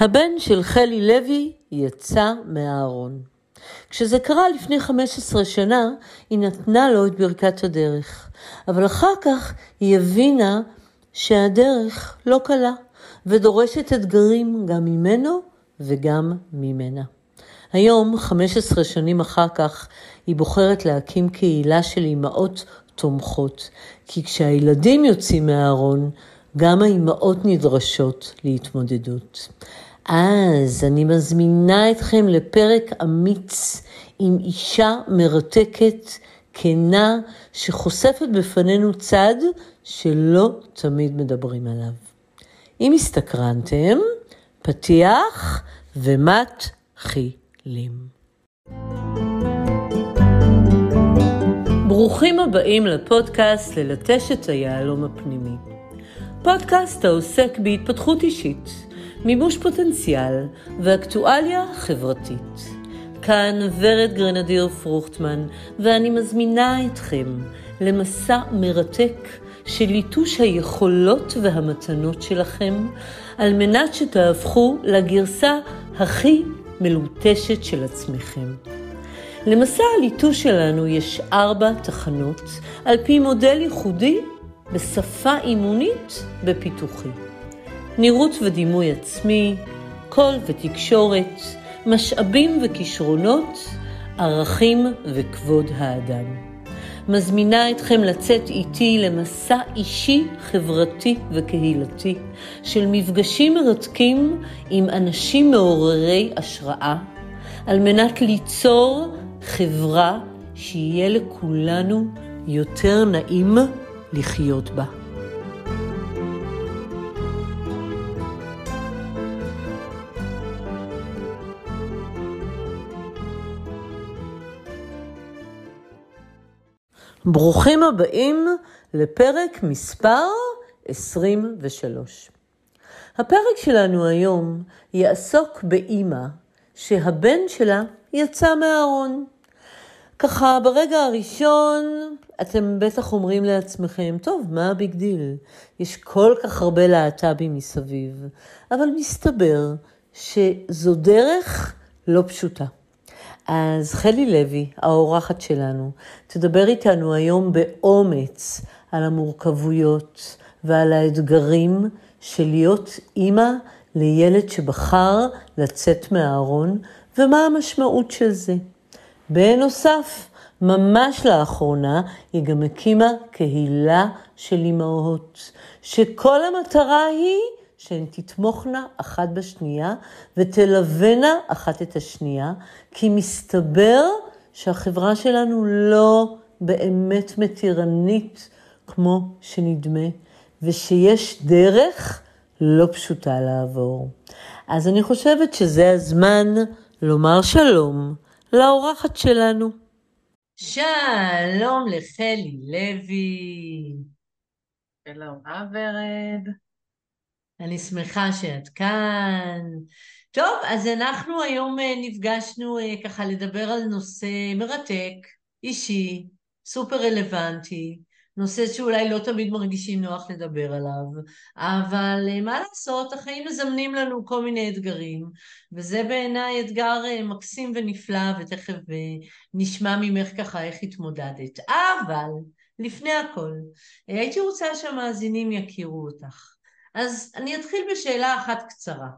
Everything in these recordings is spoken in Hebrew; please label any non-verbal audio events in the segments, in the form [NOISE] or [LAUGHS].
הבן של חלי לוי יצא מהארון. כשזה קרה לפני 15 שנה, היא נתנה לו את ברכת הדרך. אבל אחר כך היא הבינה שהדרך לא קלה, ודורשת אתגרים גם ממנו וגם ממנה. היום, 15 שנים אחר כך, היא בוחרת להקים קהילה של אימהות תומכות, כי כשהילדים יוצאים מהארון, גם האימהות נדרשות להתמודדות. אז אני מזמינה אתכם לפרק אמיץ עם אישה מרתקת, כנה, שחושפת בפנינו צד שלא תמיד מדברים עליו. אם הסתקרנתם, פתיח ומתחילים. ברוכים הבאים לפודקאסט ללטש את היהלום הפנימי. פודקאסט העוסק בהתפתחות אישית, מימוש פוטנציאל ואקטואליה חברתית. כאן ורד גרנדיר פרוכטמן, ואני מזמינה אתכם למסע מרתק של ליטוש היכולות והמתנות שלכם, על מנת שתהפכו לגרסה הכי מלוטשת של עצמכם. למסע הליטוש שלנו יש ארבע תחנות, על פי מודל ייחודי בשפה אימונית בפיתוחי. נראות ודימוי עצמי, קול ותקשורת, משאבים וכישרונות, ערכים וכבוד האדם. מזמינה אתכם לצאת איתי למסע אישי, חברתי וקהילתי של מפגשים מרתקים עם אנשים מעוררי השראה, על מנת ליצור חברה שיהיה לכולנו יותר נעים לחיות בה. ברוכים הבאים לפרק מספר 23. הפרק שלנו היום יעסוק באימא שהבן שלה יצא מהארון. ככה, ברגע הראשון אתם בטח אומרים לעצמכם, טוב, מה ה big deal? יש כל כך הרבה להט"בים מסביב. אבל מסתבר שזו דרך לא פשוטה. אז חלי לוי, האורחת שלנו, תדבר איתנו היום באומץ על המורכבויות ועל האתגרים של להיות אימא לילד שבחר לצאת מהארון, ומה המשמעות של זה. בנוסף, ממש לאחרונה היא גם הקימה קהילה של אימהות, שכל המטרה היא שהן תתמוכנה אחת בשנייה ותלווינה אחת את השנייה, כי מסתבר שהחברה שלנו לא באמת מתירנית כמו שנדמה, ושיש דרך לא פשוטה לעבור. אז אני חושבת שזה הזמן לומר שלום לאורחת שלנו. שלום לחלי לוי. שלום, אברד. אני שמחה שאת כאן. טוב, אז אנחנו היום אה, נפגשנו אה, ככה לדבר על נושא מרתק, אישי, סופר רלוונטי, נושא שאולי לא תמיד מרגישים נוח לדבר עליו, אבל אה, מה לעשות, החיים מזמנים לנו כל מיני אתגרים, וזה בעיניי אתגר מקסים ונפלא, ותכף נשמע ממך ככה איך התמודדת. אבל, לפני הכל, הייתי רוצה שהמאזינים יכירו אותך. אז אני אתחיל בשאלה אחת קצרה.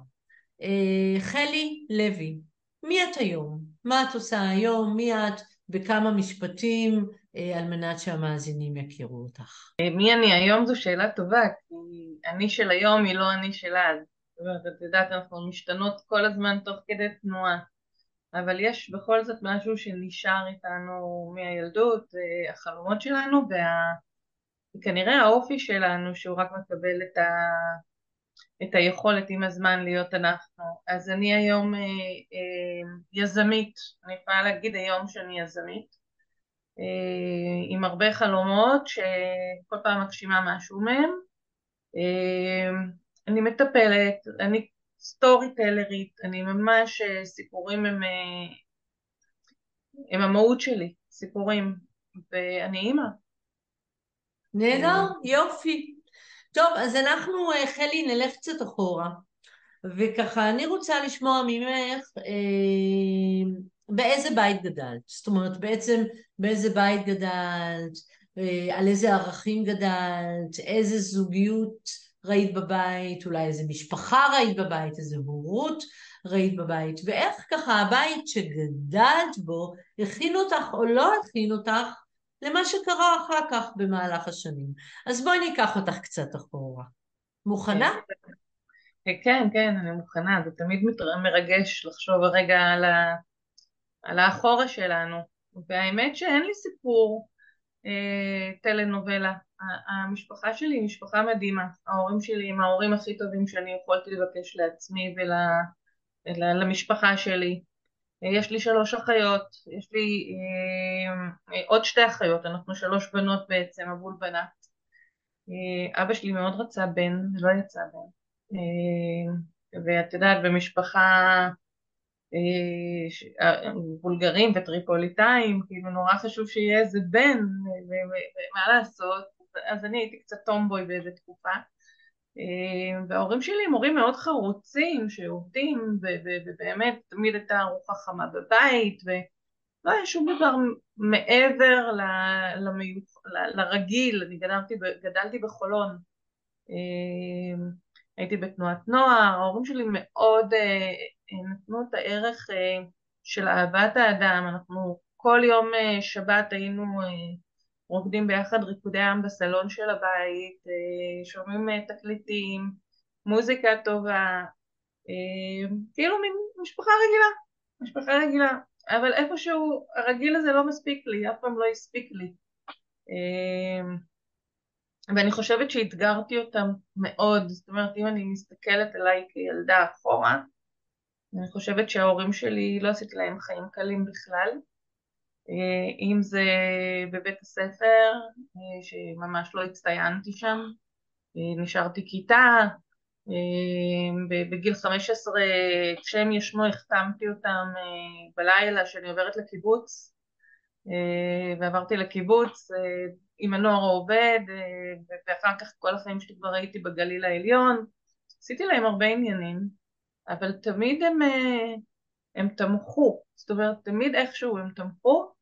אה, חלי לוי, מי את היום? מה את עושה היום? מי את? בכמה משפטים אה, על מנת שהמאזינים יכירו אותך. אה, מי אני היום זו שאלה טובה, כי אני של היום היא לא אני של אז. זאת אומרת, את יודעת, אנחנו משתנות כל הזמן תוך כדי תנועה, אבל יש בכל זאת משהו שנשאר איתנו מהילדות, החלומות שלנו וה... וכנראה האופי שלנו שהוא רק מקבל את, ה, את היכולת עם הזמן להיות אנחנו. אז אני היום אה, אה, יזמית, אני יכולה להגיד היום שאני יזמית, אה, עם הרבה חלומות שכל פעם מגשימה משהו מהם. אה, אני מטפלת, אני סטורי טלרית, אני ממש, אה, סיפורים הם, אה, הם המהות שלי, סיפורים, ואני אימא. נהדר, יופי. טוב, אז אנחנו, אה, חלי, נלך קצת אחורה. וככה, אני רוצה לשמוע ממך אה, באיזה בית גדלת? זאת אומרת, בעצם באיזה בית גדלת, אה, על איזה ערכים גדלת, איזה זוגיות ראית בבית, אולי איזה משפחה ראית בבית, איזה הורות ראית בבית, ואיך ככה הבית שגדלת בו הכין אותך או לא הכין אותך למה שקרה אחר כך במהלך השנים. אז בואי ניקח אותך קצת אחורה. מוכנה? כן, כן, כן, אני מוכנה. זה תמיד מרגש לחשוב הרגע על, ה... על האחורה שלנו. והאמת שאין לי סיפור אה, טלנובלה. המשפחה שלי היא משפחה מדהימה. ההורים שלי הם ההורים הכי טובים שאני יכולתי לבקש לעצמי ולמשפחה ול... שלי. יש לי שלוש אחיות, יש לי אה, עוד שתי אחיות, אנחנו שלוש בנות בעצם, אבול בנת. אה, אבא שלי מאוד רצה בן, לא יצא בן. אה, ואת יודעת, במשפחה אה, אה, בולגרים וטריפוליטאים, כאילו נורא חשוב שיהיה איזה בן, ומה לעשות, אז אני הייתי קצת טומבוי באיזה תקופה. וההורים שלי הם הורים מאוד חרוצים שעובדים ובאמת תמיד הייתה ארוחה חמה בבית ולא היה שום דבר מעבר ל, למיוח, ל, לרגיל, אני גדלתי, גדלתי בחולון. הייתי בתנועת נוער, ההורים שלי מאוד אה, נתנו את הערך אה, של אהבת האדם, אנחנו כל יום אה, שבת היינו אה, רוקדים ביחד ריקודי עם בסלון של הבית, אה, שומעים אה, תקליטים, מוזיקה טובה, אה, כאילו משפחה רגילה, משפחה רגילה, אבל איפשהו הרגיל הזה לא מספיק לי, אף פעם לא הספיק לי. ואני חושבת שאתגרתי אותם מאוד, זאת אומרת אם אני מסתכלת עליי כילדה אחורה, אני חושבת שההורים שלי לא עשיתי להם חיים קלים בכלל, אם זה בבית הספר, אה, שממש לא הצטיינתי שם, אה, נשארתי כיתה, בגיל 15 כשהם ישנו החתמתי אותם בלילה שאני עוברת לקיבוץ ועברתי לקיבוץ עם הנוער העובד, אה, ואחר כך כל החיים שלי כבר הייתי בגליל העליון. עשיתי להם הרבה עניינים, אבל תמיד הם, אה, הם תמכו, זאת אומרת תמיד איכשהו הם תמכו,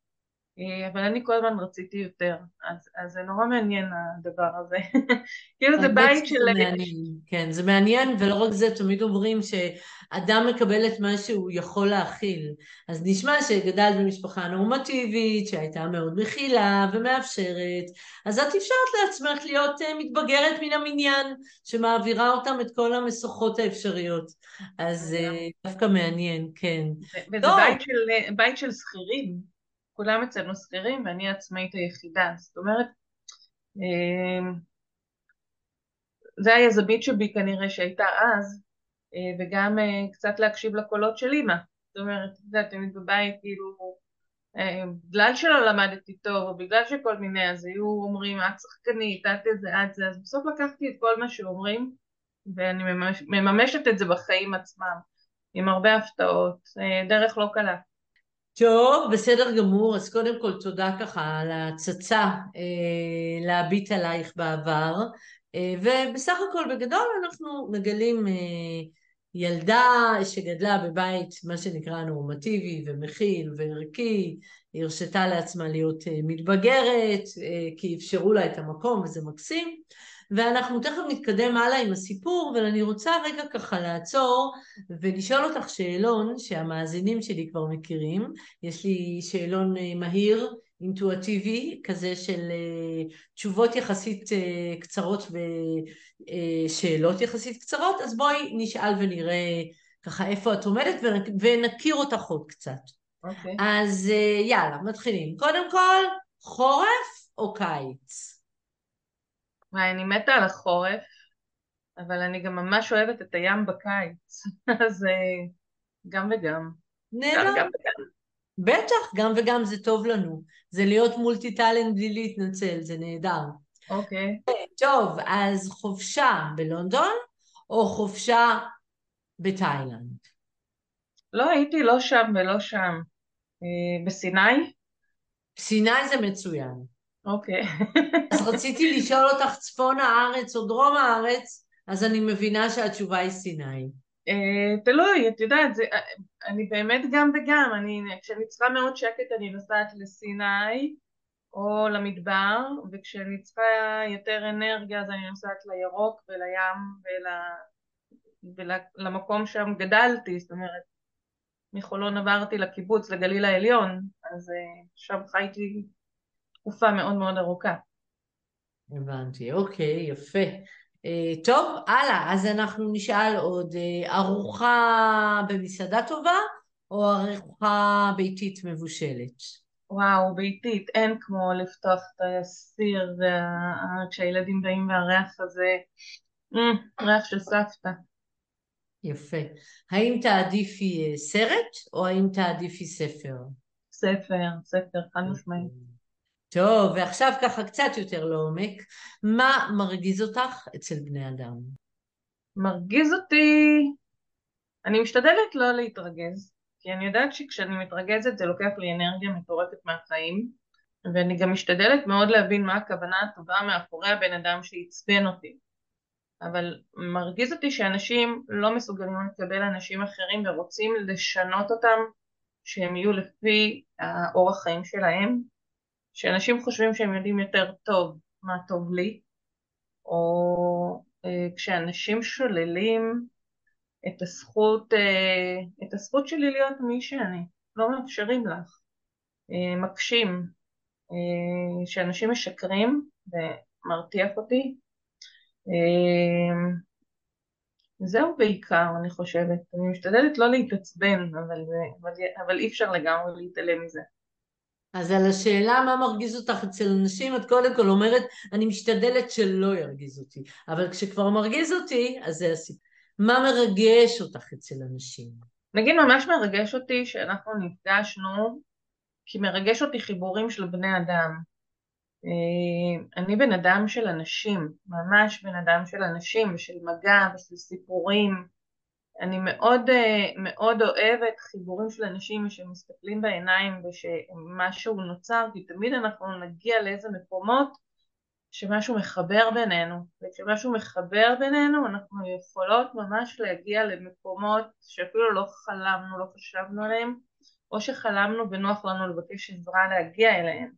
אבל אני כל הזמן רציתי יותר, אז, אז זה נורא מעניין הדבר הזה. [LAUGHS] כאילו זה בית של... מעניין, כן, זה מעניין, ולא רק זה, תמיד אומרים שאדם מקבל את מה שהוא יכול להכיל. אז נשמע שגדלת במשפחה נורמטיבית, שהייתה מאוד מכילה ומאפשרת, אז את אפשרת לעצמך להיות אה, מתבגרת מן המניין, שמעבירה אותם את כל המשוכות האפשריות. אז אה, דווקא מעניין, כן. וזה בית של, בית של שכירים. כולם אצלנו שכירים ואני העצמאית היחידה, זאת אומרת, אמ, זה היזמית שבי כנראה שהייתה אז, אה, וגם אה, קצת להקשיב לקולות של אימא, זאת אומרת, את יודעת, תמיד בבית כאילו, אה, בגלל שלא למדתי טוב, או בגלל שכל מיני, אז היו אומרים, את שחקנית, את זה, את זה, אז בסוף לקחתי את כל מה שאומרים, ואני מממש, מממשת את זה בחיים עצמם, עם הרבה הפתעות, דרך לא קלה. טוב, בסדר גמור, אז קודם כל תודה ככה על ההצצה אה, להביט עלייך בעבר, אה, ובסך הכל בגדול אנחנו מגלים אה, ילדה שגדלה בבית מה שנקרא נורמטיבי ומכיל וערכי, היא הרשתה לעצמה להיות אה, מתבגרת, אה, כי אפשרו לה את המקום וזה מקסים, ואנחנו תכף נתקדם הלאה עם הסיפור, אבל אני רוצה רגע ככה לעצור ולשאול אותך שאלון שהמאזינים שלי כבר מכירים. יש לי שאלון אה, מהיר, אינטואטיבי, כזה של uh, תשובות יחסית uh, קצרות ושאלות יחסית קצרות, אז בואי נשאל ונראה ככה איפה את עומדת ונכיר אותך עוד קצת. אוקיי. Okay. אז uh, יאללה, מתחילים. קודם כל, חורף או קיץ? וואי, אני מתה על החורף, אבל אני גם ממש אוהבת את הים בקיץ, [LAUGHS] אז אה, גם וגם. נהדר. גם, גם וגם. בטח, גם וגם זה טוב לנו. זה להיות מולטי טאלנט בלי להתנצל, זה נהדר. אוקיי. Okay. טוב, אז חופשה בלונדון או חופשה בתאילנד? לא הייתי לא שם ולא שם. אה, בסיני? סיני זה מצוין. אוקיי. אז רציתי לשאול אותך צפון הארץ או דרום הארץ, אז אני מבינה שהתשובה היא סיני. אה, תלוי, את יודעת, זה, אה, אני באמת גם וגם, אני, כשאני צריכה מאוד שקט אני נוסעת לסיני או למדבר, וכשאני צריכה יותר אנרגיה אז אני נוסעת לירוק ולים ול, ולמקום שם גדלתי, זאת אומרת, מחולון עברתי לקיבוץ, לגליל העליון, אז אה, שם חייתי תקופה מאוד מאוד ארוכה. הבנתי, אוקיי, יפה. Uh, טוב, הלאה, אז אנחנו נשאל עוד, uh, ארוחה במסעדה טובה או ארוחה ביתית מבושלת? וואו, ביתית, אין כמו לפתוח את הסיר וה... כשהילדים באים והריח הזה, mm, ריח של סבתא. יפה. האם תעדיפי אה, סרט או האם תעדיפי ספר? ספר, ספר, חד משמעית. טוב, ועכשיו ככה קצת יותר לעומק, מה מרגיז אותך אצל בני אדם? מרגיז אותי, אני משתדלת לא להתרגז, כי אני יודעת שכשאני מתרגזת זה לוקח לי אנרגיה מטורפת מהחיים, ואני גם משתדלת מאוד להבין מה הכוונה הטובה מאחורי הבן אדם שעצבן אותי. אבל מרגיז אותי שאנשים לא מסוגלים לקבל אנשים אחרים ורוצים לשנות אותם שהם יהיו לפי האורח חיים שלהם, שאנשים חושבים שהם יודעים יותר טוב מה טוב לי, או אה, כשאנשים שוללים את הזכות, אה, את הזכות שלי להיות מי שאני, לא מאפשרים לך, אה, מקשים, אה, שאנשים משקרים, ומרתיח אותי. אה, זהו בעיקר, אני חושבת. אני משתדלת לא להתעצבן, אבל, אבל, אבל אי אפשר לגמרי להתעלם מזה. אז על השאלה מה מרגיז אותך אצל אנשים, את קודם כל אומרת, אני משתדלת שלא ירגיז אותי, אבל כשכבר מרגיז אותי, אז זה הסיפור. מה מרגש אותך אצל אנשים? נגיד ממש מרגש אותי שאנחנו נפגשנו, כי מרגש אותי חיבורים של בני אדם. אה, אני בן אדם של אנשים, ממש בן אדם של אנשים ושל מגע ושל סיפורים. אני מאוד, אה, מאוד אוהבת חיבורים של אנשים שמסתכלים בעיניים ושמשהו נוצר, כי תמיד אנחנו נגיע לאיזה מקומות שמשהו מחבר בינינו, וכשמשהו מחבר בינינו אנחנו יכולות ממש להגיע למקומות שאפילו לא חלמנו, לא חשבנו עליהם, או שחלמנו ונוח לנו לבקש עזרה להגיע אליהם.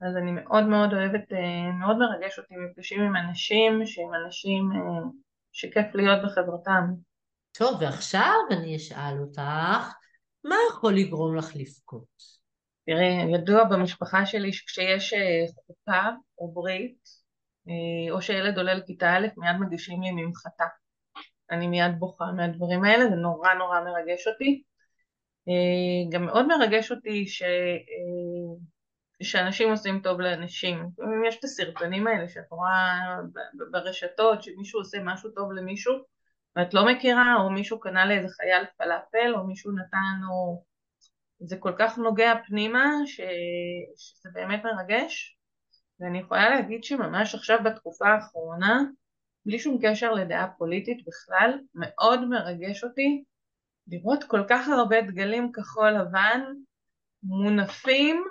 אז אני מאוד מאוד אוהבת, אה, מאוד מרגש אותי מפגשים עם אנשים שהם אנשים אה, שכיף להיות בחברתם. טוב, ועכשיו אני אשאל אותך, מה יכול לגרום לך לבכות? תראי, ידוע במשפחה שלי שכשיש אה, חופה או ברית, או שילד עולה לכיתה א', מיד מגישים לי ממחטה. אני מיד בוכה מהדברים האלה, זה נורא נורא מרגש אותי. גם מאוד מרגש אותי ש... שאנשים עושים טוב לאנשים. יש את הסרטונים האלה שאת רואה ברשתות, שמישהו עושה משהו טוב למישהו ואת לא מכירה, או מישהו קנה לאיזה חייל פלאפל, או מישהו נתן, או... זה כל כך נוגע פנימה, ש... שזה באמת מרגש. ואני יכולה להגיד שממש עכשיו בתקופה האחרונה, בלי שום קשר לדעה פוליטית בכלל, מאוד מרגש אותי לראות כל כך הרבה דגלים כחול לבן מונפים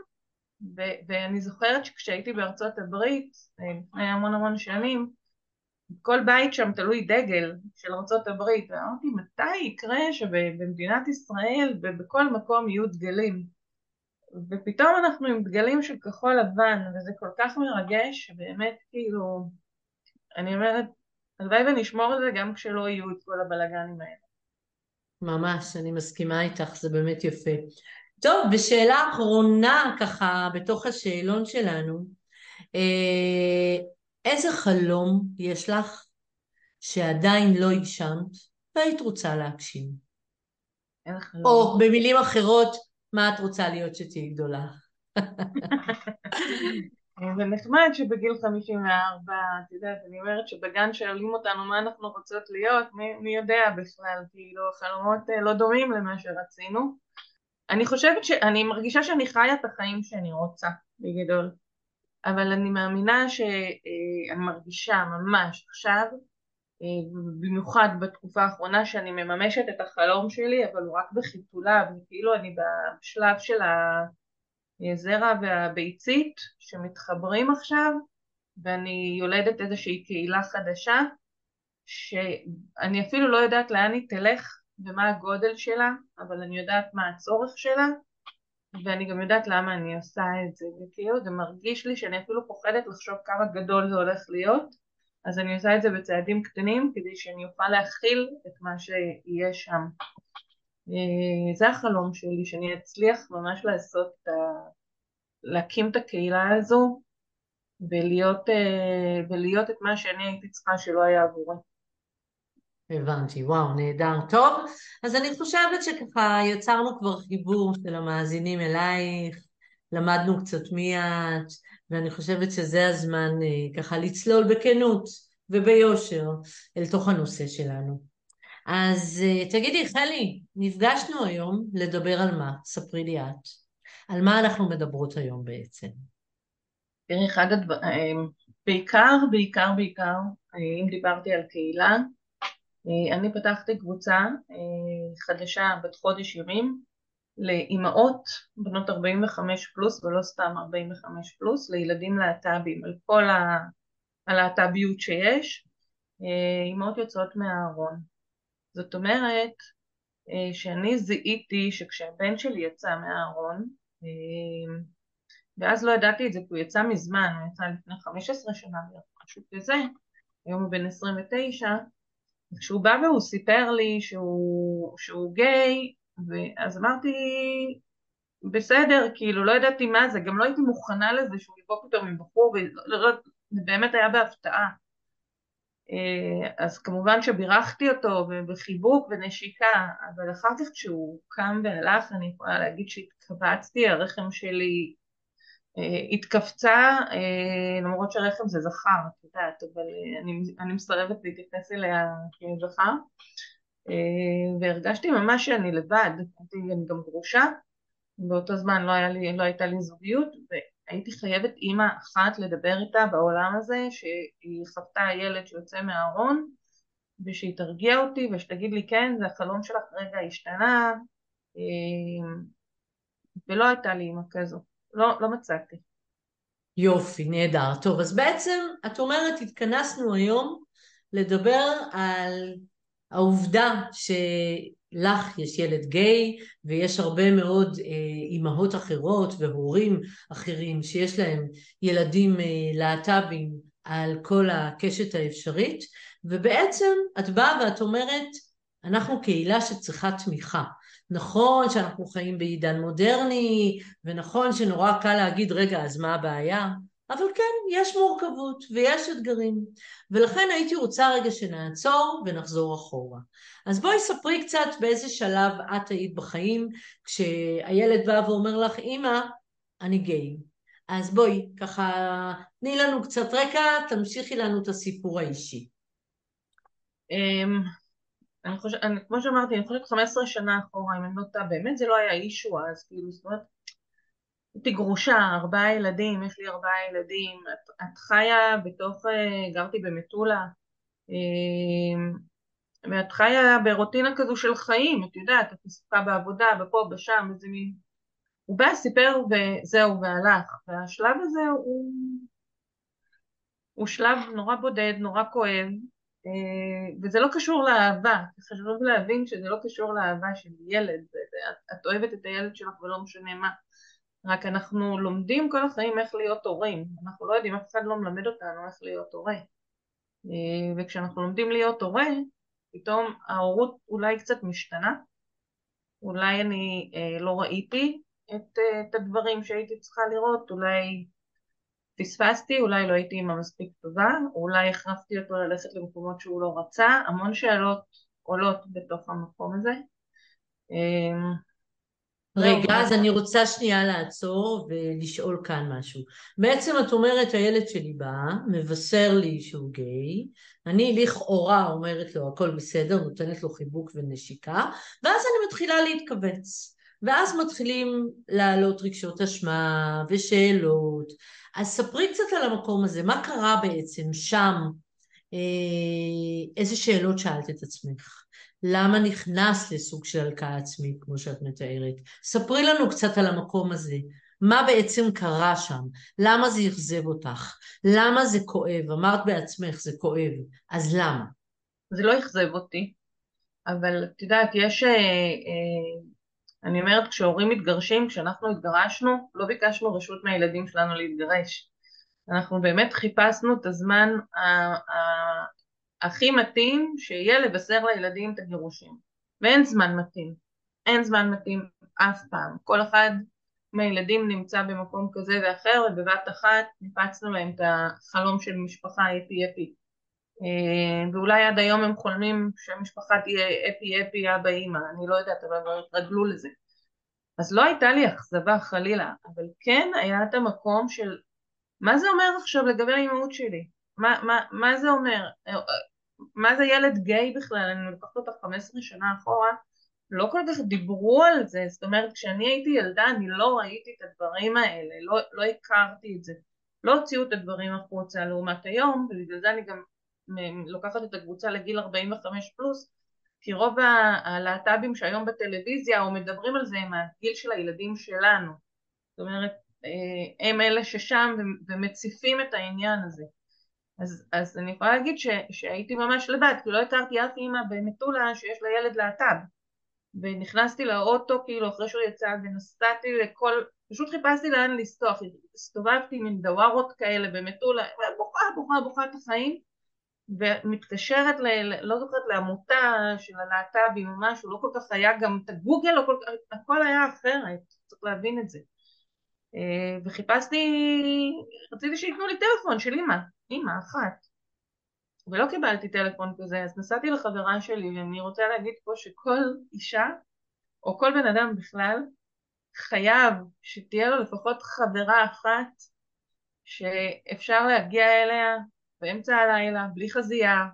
ו- ואני זוכרת שכשהייתי בארצות הברית, אה, לפני המון המון שנים, כל בית שם תלוי דגל של הברית, ואמרתי מתי יקרה שבמדינת ישראל ובכל מקום יהיו דגלים ופתאום אנחנו עם דגלים של כחול לבן וזה כל כך מרגש שבאמת כאילו אני אומרת הלוואי ונשמור על זה גם כשלא יהיו את כל הבלאגנים האלה. ממש, אני מסכימה איתך, זה באמת יפה. טוב, ושאלה אחרונה ככה בתוך השאלון שלנו, אה, איזה חלום יש לך שעדיין לא הגשמת והיית רוצה להגשים? או במילים אחרות, מה את רוצה להיות שתהיי גדולה? [LAUGHS] זה נחמד שבגיל 54, את יודעת, אני אומרת שבגן שואלים אותנו מה אנחנו רוצות להיות, מי, מי יודע בכלל, כאילו חלומות אה, לא דומים למה שרצינו. אני חושבת שאני מרגישה שאני חיה את החיים שאני רוצה, בגדול. אבל אני מאמינה שאני מרגישה ממש עכשיו, במיוחד בתקופה האחרונה שאני מממשת את החלום שלי, אבל הוא רק בחיתוליו, כאילו אני בשלב של הזרע והביצית שמתחברים עכשיו, ואני יולדת איזושהי קהילה חדשה, שאני אפילו לא יודעת לאן היא תלך ומה הגודל שלה, אבל אני יודעת מה הצורך שלה, ואני גם יודעת למה אני עושה את זה, וכאילו זה מרגיש לי שאני אפילו פוחדת לחשוב כמה גדול זה הולך להיות, אז אני עושה את זה בצעדים קטנים כדי שאני אוכל להכיל את מה שיהיה שם. אה, זה החלום שלי, שאני אצליח ממש לעשות, ה... להקים את הקהילה הזו ולהיות, אה, ולהיות את מה שאני הייתי צריכה שלא היה עבורי. הבנתי, וואו, נהדר. טוב, אז אני חושבת שככה יצרנו כבר חיבור של המאזינים אלייך, למדנו קצת מי את, ואני חושבת שזה הזמן אה, ככה לצלול בכנות וביושר אל תוך הנושא שלנו. אז אה, תגידי, חלי, נפגשנו היום לדבר על מה? ספרי לי את. על מה אנחנו מדברות היום בעצם? תראי, אחד הדברים, בעיקר, בעיקר, בעיקר, אם דיברתי על קהילה, אה, אני פתחתי קבוצה אה, חדשה בת חודש ימים לאימהות בנות 45 פלוס ולא סתם 45 פלוס, לילדים להט"בים על כל הלהט"ביות שיש, אה, אימהות יוצאות מהארון. זאת אומרת שאני זיהיתי שכשהבן שלי יצא מהארון, ואז לא ידעתי את זה כי הוא יצא מזמן, הוא יצא לפני 15 שנה, משהו כזה, היום הוא בן 29, כשהוא בא והוא סיפר לי שהוא, שהוא גיי, אז אמרתי, בסדר, כאילו לא ידעתי מה זה, גם לא הייתי מוכנה לזה שהוא יבוא פתאום עם בחור, זה באמת היה בהפתעה. אה, אז כמובן שבירכתי אותו בחיבוק ונשיקה, אבל אחר כך כשהוא קם והלך אני יכולה להגיד שהתכווצתי, הרחם שלי התכווצה, אה, למרות שרחם זה זכר, את יודעת, אבל אה, אני, מסרבת להתייחס אליה כזכר, והרגשתי ממש שאני לבד, אני גם גרושה, באותו זמן לא, לי, לא הייתה לי זוגיות, והייתי חייבת אימא אחת לדבר איתה בעולם הזה, שהיא חוותה ילד שיוצא מהארון, ושהיא תרגיע אותי ושתגיד לי כן, זה החלום שלך רגע השתנה, ולא הייתה לי אימא כזו. לא, לא מצאתי. יופי, נהדר. טוב, אז בעצם את אומרת, התכנסנו היום לדבר על העובדה שלך יש ילד גיי ויש הרבה מאוד אה, אימהות אחרות והורים אחרים שיש להם ילדים אה, להט"בים על כל הקשת האפשרית ובעצם את באה ואת אומרת אנחנו קהילה שצריכה תמיכה נכון שאנחנו חיים בעידן מודרני, ונכון שנורא קל להגיד, רגע, אז מה הבעיה? אבל כן, יש מורכבות ויש אתגרים, ולכן הייתי רוצה רגע שנעצור ונחזור אחורה. אז בואי ספרי קצת באיזה שלב את היית בחיים, כשהילד בא ואומר לך, אמא, אני גיי. אז בואי, ככה, תני לנו קצת רקע, תמשיכי לנו את הסיפור האישי. אני חושבת, כמו שאמרתי, אני חושבת 15 שנה אחורה, אם אני לא טועה, באמת זה לא היה אישו אז, כאילו, זאת אומרת, הייתי גרושה, ארבעה ילדים, יש לי ארבעה ילדים, את, את חיה בתוך, אה, גרתי במטולה, אה, ואת חיה ברוטינה כזו של חיים, את יודעת, את עסוקה בעבודה, ופה, בשם, איזה מין... הוא בא, סיפר וזהו, והלך, והשלב הזה הוא... הוא שלב נורא בודד, נורא כואב, וזה לא קשור לאהבה, חשוב להבין שזה לא קשור לאהבה של ילד, את, את אוהבת את הילד שלך ולא משנה מה, רק אנחנו לומדים כל החיים איך להיות הורים, אנחנו לא יודעים, אף אחד לא מלמד אותנו איך להיות הורה, אה, וכשאנחנו לומדים להיות הורה, פתאום ההורות אולי קצת משתנה, אולי אני אה, לא ראיתי את, את הדברים שהייתי צריכה לראות, אולי פספסתי, אולי לא הייתי אימא מספיק טובה, אולי החרפתי אותו ללכת למקומות שהוא לא רצה, המון שאלות עולות בתוך המקום הזה. אמ, רגע, אז אני רוצה שנייה לעצור ולשאול כאן משהו. בעצם את אומרת, הילד שלי בא, מבשר לי שהוא גיי, אני לכאורה אומרת לו, הכל בסדר, נותנת לו חיבוק ונשיקה, ואז אני מתחילה להתכווץ. ואז מתחילים לעלות רגשות אשמה ושאלות, אז ספרי קצת על המקום הזה, מה קרה בעצם שם? אה, איזה שאלות שאלת את עצמך? למה נכנס לסוג של הלקאה עצמית, כמו שאת מתארת? ספרי לנו קצת על המקום הזה. מה בעצם קרה שם? למה זה אכזב אותך? למה זה כואב? אמרת בעצמך, זה כואב. אז למה? זה לא אכזב אותי, אבל את יודעת, יש, אה, אה, אני אומרת, כשהורים מתגרשים, כשאנחנו התגרשנו, לא ביקשנו רשות מהילדים שלנו להתגרש. אנחנו באמת חיפשנו את הזמן הכי מתאים שיהיה לבשר לילדים את הגירושים. ואין זמן מתאים. אין זמן מתאים אף פעם. כל אחד מהילדים נמצא במקום כזה ואחר, ובבת אחת ניפצנו להם את החלום של משפחה אפי אפי. אה, ואולי עד היום הם חולמים שהמשפחה תהיה אפי אפי אבא אימא, אני לא יודעת, אבל התרגלו לזה. אז לא הייתה לי אכזבה חלילה, אבל כן היה את המקום של מה זה אומר עכשיו לגבי האימהות שלי? מה, מה, מה זה אומר? מה זה ילד גיי בכלל? אני לוקחת אותך 15 שנה אחורה, לא כל כך דיברו על זה, זאת אומרת כשאני הייתי ילדה אני לא ראיתי את הדברים האלה, לא, לא הכרתי את זה, לא הוציאו את הדברים החוצה לעומת היום, ובגלל זה אני גם לוקחת את הקבוצה לגיל 45 פלוס, כי רוב הלהט"בים שהיום בטלוויזיה או מדברים על זה הם הגיל של הילדים שלנו, זאת אומרת אה, הם אלה ששם ומציפים את העניין הזה. אז, אז אני יכולה להגיד ש, שהייתי ממש לבד, כי לא הכרתי אף אימא במטולה שיש לה ילד להט"ב. ונכנסתי לאוטו כאילו אחרי שהוא יצא ונסעתי לכל, פשוט חיפשתי לאן לסטוח, הסתובבתי עם דווארות כאלה במטולה, בוכה בוכה בוכה את החיים ומתקשרת, ל, לא זוכרת, לעמותה של הלהט"בים או משהו, לא כל כך היה גם את הגוגל, לא כל, הכל היה אחרת, צריך להבין את זה. אה, וחיפשתי, רציתי שייתנו לי טלפון של אימא, אימא אחת. ולא קיבלתי טלפון כזה, אז נסעתי לחברה שלי, ואני רוצה להגיד פה שכל אישה, או כל בן אדם בכלל, חייב שתהיה לו לפחות חברה אחת שאפשר להגיע אליה באמצע הלילה, בלי חזייה,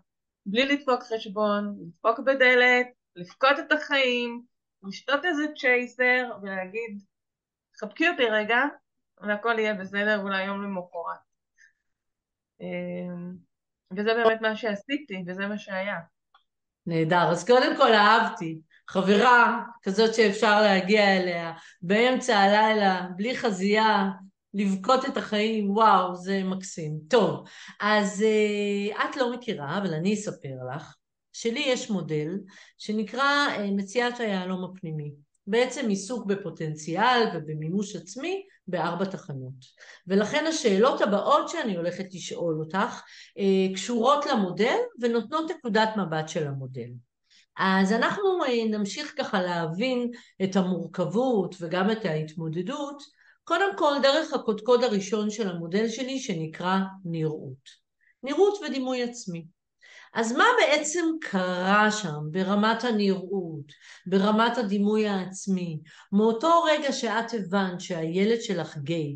בלי לדפוק חשבון, לדפוק בדלת, לבכות את החיים, לשתות איזה צ'ייסר ולהגיד חבקי אותי רגע והכל יהיה בסדר אולי יום למחרת. אמ, וזה באמת מה שעשיתי וזה מה שהיה. נהדר, אז קודם כל אהבתי, חברה כזאת שאפשר להגיע אליה באמצע הלילה, בלי חזייה, לבכות את החיים, וואו, זה מקסים. טוב, אז uh, את לא מכירה, אבל אני אספר לך, שלי יש מודל שנקרא uh, מציאת היהלום הפנימי. בעצם עיסוק בפוטנציאל ובמימוש עצמי בארבע תחנות. ולכן השאלות הבאות שאני הולכת לשאול אותך אה, קשורות למודל ונותנות נקודת מבט של המודל. אז אנחנו אה, נמשיך ככה להבין את המורכבות וגם את ההתמודדות, קודם כל דרך הקודקוד הראשון של המודל שלי שנקרא נראות. נראות ודימוי עצמי. אז מה בעצם קרה שם ברמת הנראות, ברמת הדימוי העצמי, מאותו רגע שאת הבנת שהילד שלך גיי,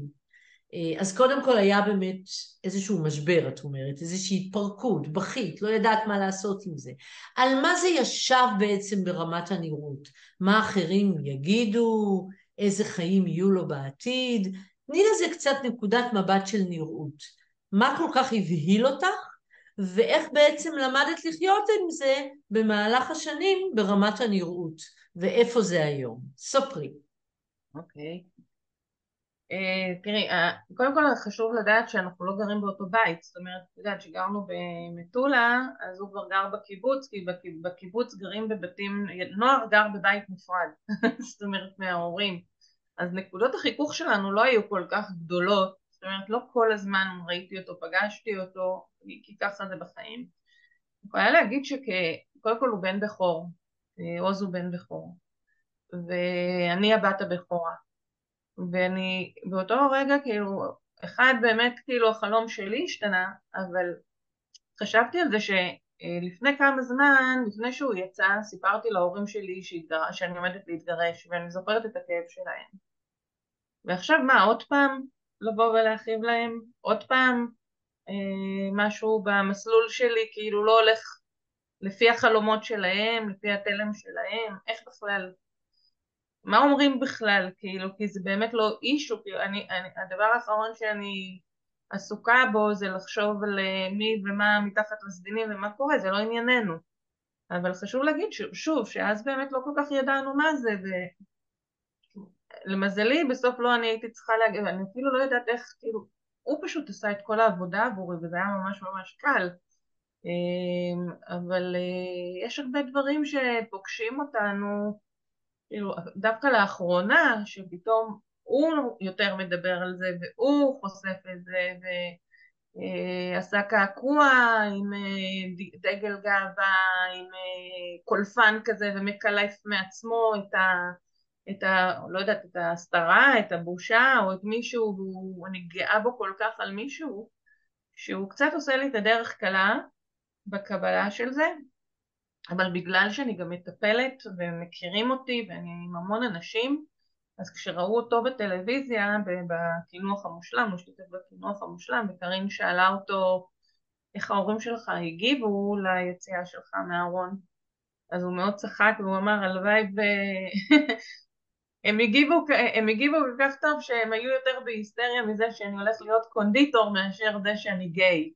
אה, אז קודם כל היה באמת איזשהו משבר, את אומרת, איזושהי התפרקות, בכית, לא ידעת מה לעשות עם זה. על מה זה ישב בעצם ברמת הנראות? מה אחרים יגידו? איזה חיים יהיו לו בעתיד? תני לזה קצת נקודת מבט של נראות. מה כל כך הבהיל אותך? ואיך בעצם למדת לחיות עם זה במהלך השנים ברמת הנראות, ואיפה זה היום. ספרי. אוקיי. Okay. אה, uh, תראי, uh, קודם כל חשוב לדעת שאנחנו לא גרים באותו בית, זאת אומרת, את יודעת, שגרנו במטולה, אז הוא כבר גר בקיבוץ, כי בקיבוץ גרים בבתים, נוער גר בבית נפרד, [LAUGHS] זאת אומרת מההורים, אז נקודות החיכוך שלנו לא היו כל כך גדולות, זאת אומרת, לא כל הזמן ראיתי אותו, פגשתי אותו, כי ככה זה בחיים. אני יכולה להגיד שקודם כל הוא בן בכור, אה, עוז הוא בן בכור, ואני הבת הבכורה. ואני באותו רגע כאילו, אחד באמת כאילו החלום שלי השתנה, אבל חשבתי על זה שלפני כמה זמן, לפני שהוא יצא, סיפרתי להורים שלי שהתגר... שאני עומדת להתגרש, ואני זוכרת את הכאב שלהם. ועכשיו מה, עוד פעם לבוא ולהכאיב להם? עוד פעם אה, משהו במסלול שלי כאילו לא הולך לפי החלומות שלהם, לפי התלם שלהם, איך בכלל, מה אומרים בכלל, כאילו, כי זה באמת לא אישו, כאילו, אני, אני, הדבר האחרון שאני עסוקה בו זה לחשוב על אה, מי ומה מתחת לסדינים ומה קורה, זה לא ענייננו. אבל חשוב להגיד שוב, שאז באמת לא כל כך ידענו מה זה, ולמזלי בסוף לא אני הייתי צריכה להגיד, אני אפילו לא יודעת איך, כאילו, הוא פשוט עשה את כל העבודה עבורי וזה היה ממש ממש קל. אמ, אבל אה, יש הרבה דברים שפוגשים אותנו, כאילו, דווקא לאחרונה, שפתאום הוא יותר מדבר על זה והוא חושף את זה ועשה קעקוע עם דגל גאווה, עם קולפן כזה ומקלף מעצמו את ה... את ה... לא יודעת, את ההסתרה, את הבושה, או את מישהו, ואני גאה בו כל כך על מישהו, שהוא קצת עושה לי את הדרך קלה בקבלה של זה, אבל בגלל שאני גם מטפלת ומכירים אותי ואני עם המון אנשים, אז כשראו אותו בטלוויזיה, בקינוח המושלם, הוא השתתף בקינוח המושלם, וקארין שאלה אותו איך ההורים שלך הגיבו ליציאה שלך מהארון. אז הוא מאוד צחק והוא אמר הלוואי ו... הם הגיבו, הם הגיבו כל כך טוב שהם היו יותר בהיסטריה מזה שאני הולך להיות קונדיטור מאשר זה שאני גיי.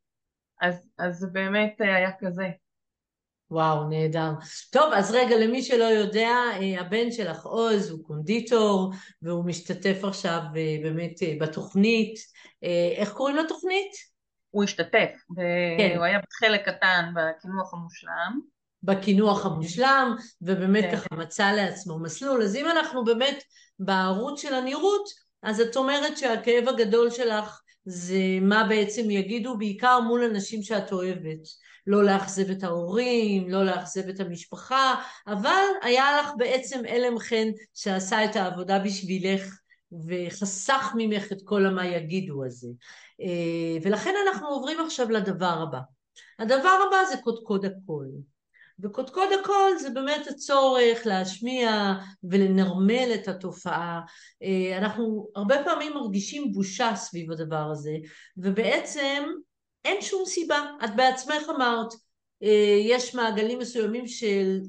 אז, אז זה באמת היה כזה. וואו, נהדר. טוב, אז רגע, למי שלא יודע, אה, הבן שלך עוז הוא קונדיטור, והוא משתתף עכשיו אה, באמת אה, בתוכנית. איך קוראים לתוכנית? הוא השתתף, כן. הוא היה בחלק קטן בקינוח המושלם. בקינוח המושלם, ובאמת כן. ככה מצא לעצמו מסלול. אז אם אנחנו באמת בערוץ של הנראות, אז את אומרת שהכאב הגדול שלך זה מה בעצם יגידו, בעיקר מול אנשים שאת אוהבת. לא לאכזב את ההורים, לא לאכזב את המשפחה, אבל היה לך בעצם אלם חן שעשה את העבודה בשבילך וחסך ממך את כל המה יגידו הזה. אה, ולכן אנחנו עוברים עכשיו לדבר הבא. הדבר הבא זה קודקוד הקול. וקודקוד הקול זה באמת הצורך להשמיע ולנרמל את התופעה. אה, אנחנו הרבה פעמים מרגישים בושה סביב הדבר הזה, ובעצם אין שום סיבה. את בעצמך אמרת, אה, יש מעגלים מסוימים של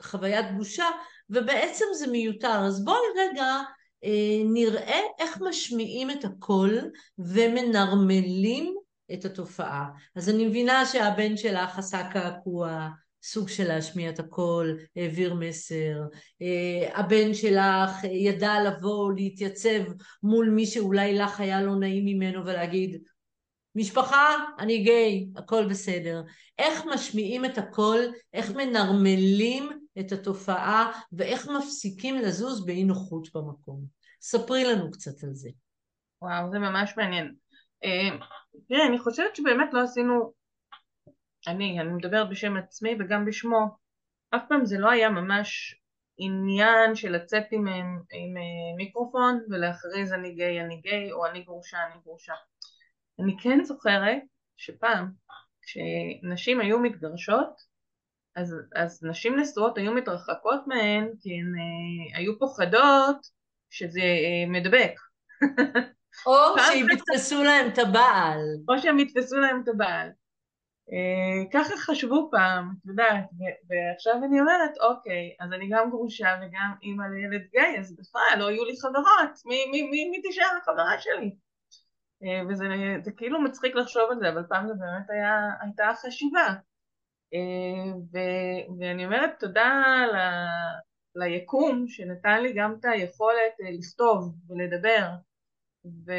חוויית בושה, ובעצם זה מיותר. אז בואי רגע אה, נראה איך משמיעים את הקול ומנרמלים את התופעה. אז אני מבינה שהבן שלך עשה קעקוע, סוג של להשמיע את הקול, העביר מסר. אה, הבן שלך ידע לבוא, להתייצב מול מי שאולי לך היה לא נעים ממנו ולהגיד, משפחה, אני גיי, הכל בסדר. איך משמיעים את הקול, איך מנרמלים את התופעה ואיך מפסיקים לזוז באי נוחות במקום. ספרי לנו קצת על זה. וואו, זה ממש מעניין. אה, תראה, אני חושבת שבאמת לא עשינו, אני, אני מדברת בשם עצמי וגם בשמו, אף פעם זה לא היה ממש עניין של לצאת עם, עם, עם אה, מיקרופון ולהכריז אני גיי, אני גיי, או אני גרושה, אני גרושה. אני כן זוכרת שפעם כשנשים היו מתגרשות אז, אז נשים נשואות היו מתרחקות מהן כי הן אה, היו פוחדות שזה אה, מדבק. או [LAUGHS] שהם יתפסו להם את הבעל. או שהם יתפסו להם את הבעל. אה, ככה חשבו פעם, את יודעת, ועכשיו אני אומרת, אוקיי, אז אני גם גרושה וגם אימא לילד גיי, אז בכלל לא יהיו לי חברות, מי, מי, מי, מי תישאר החברה שלי? אה, וזה זה כאילו מצחיק לחשוב על זה, אבל פעם זה באמת היה, הייתה חשיבה. אה, ו, ואני אומרת תודה ל, ליקום שנתן לי גם את היכולת לכתוב ולדבר, ו,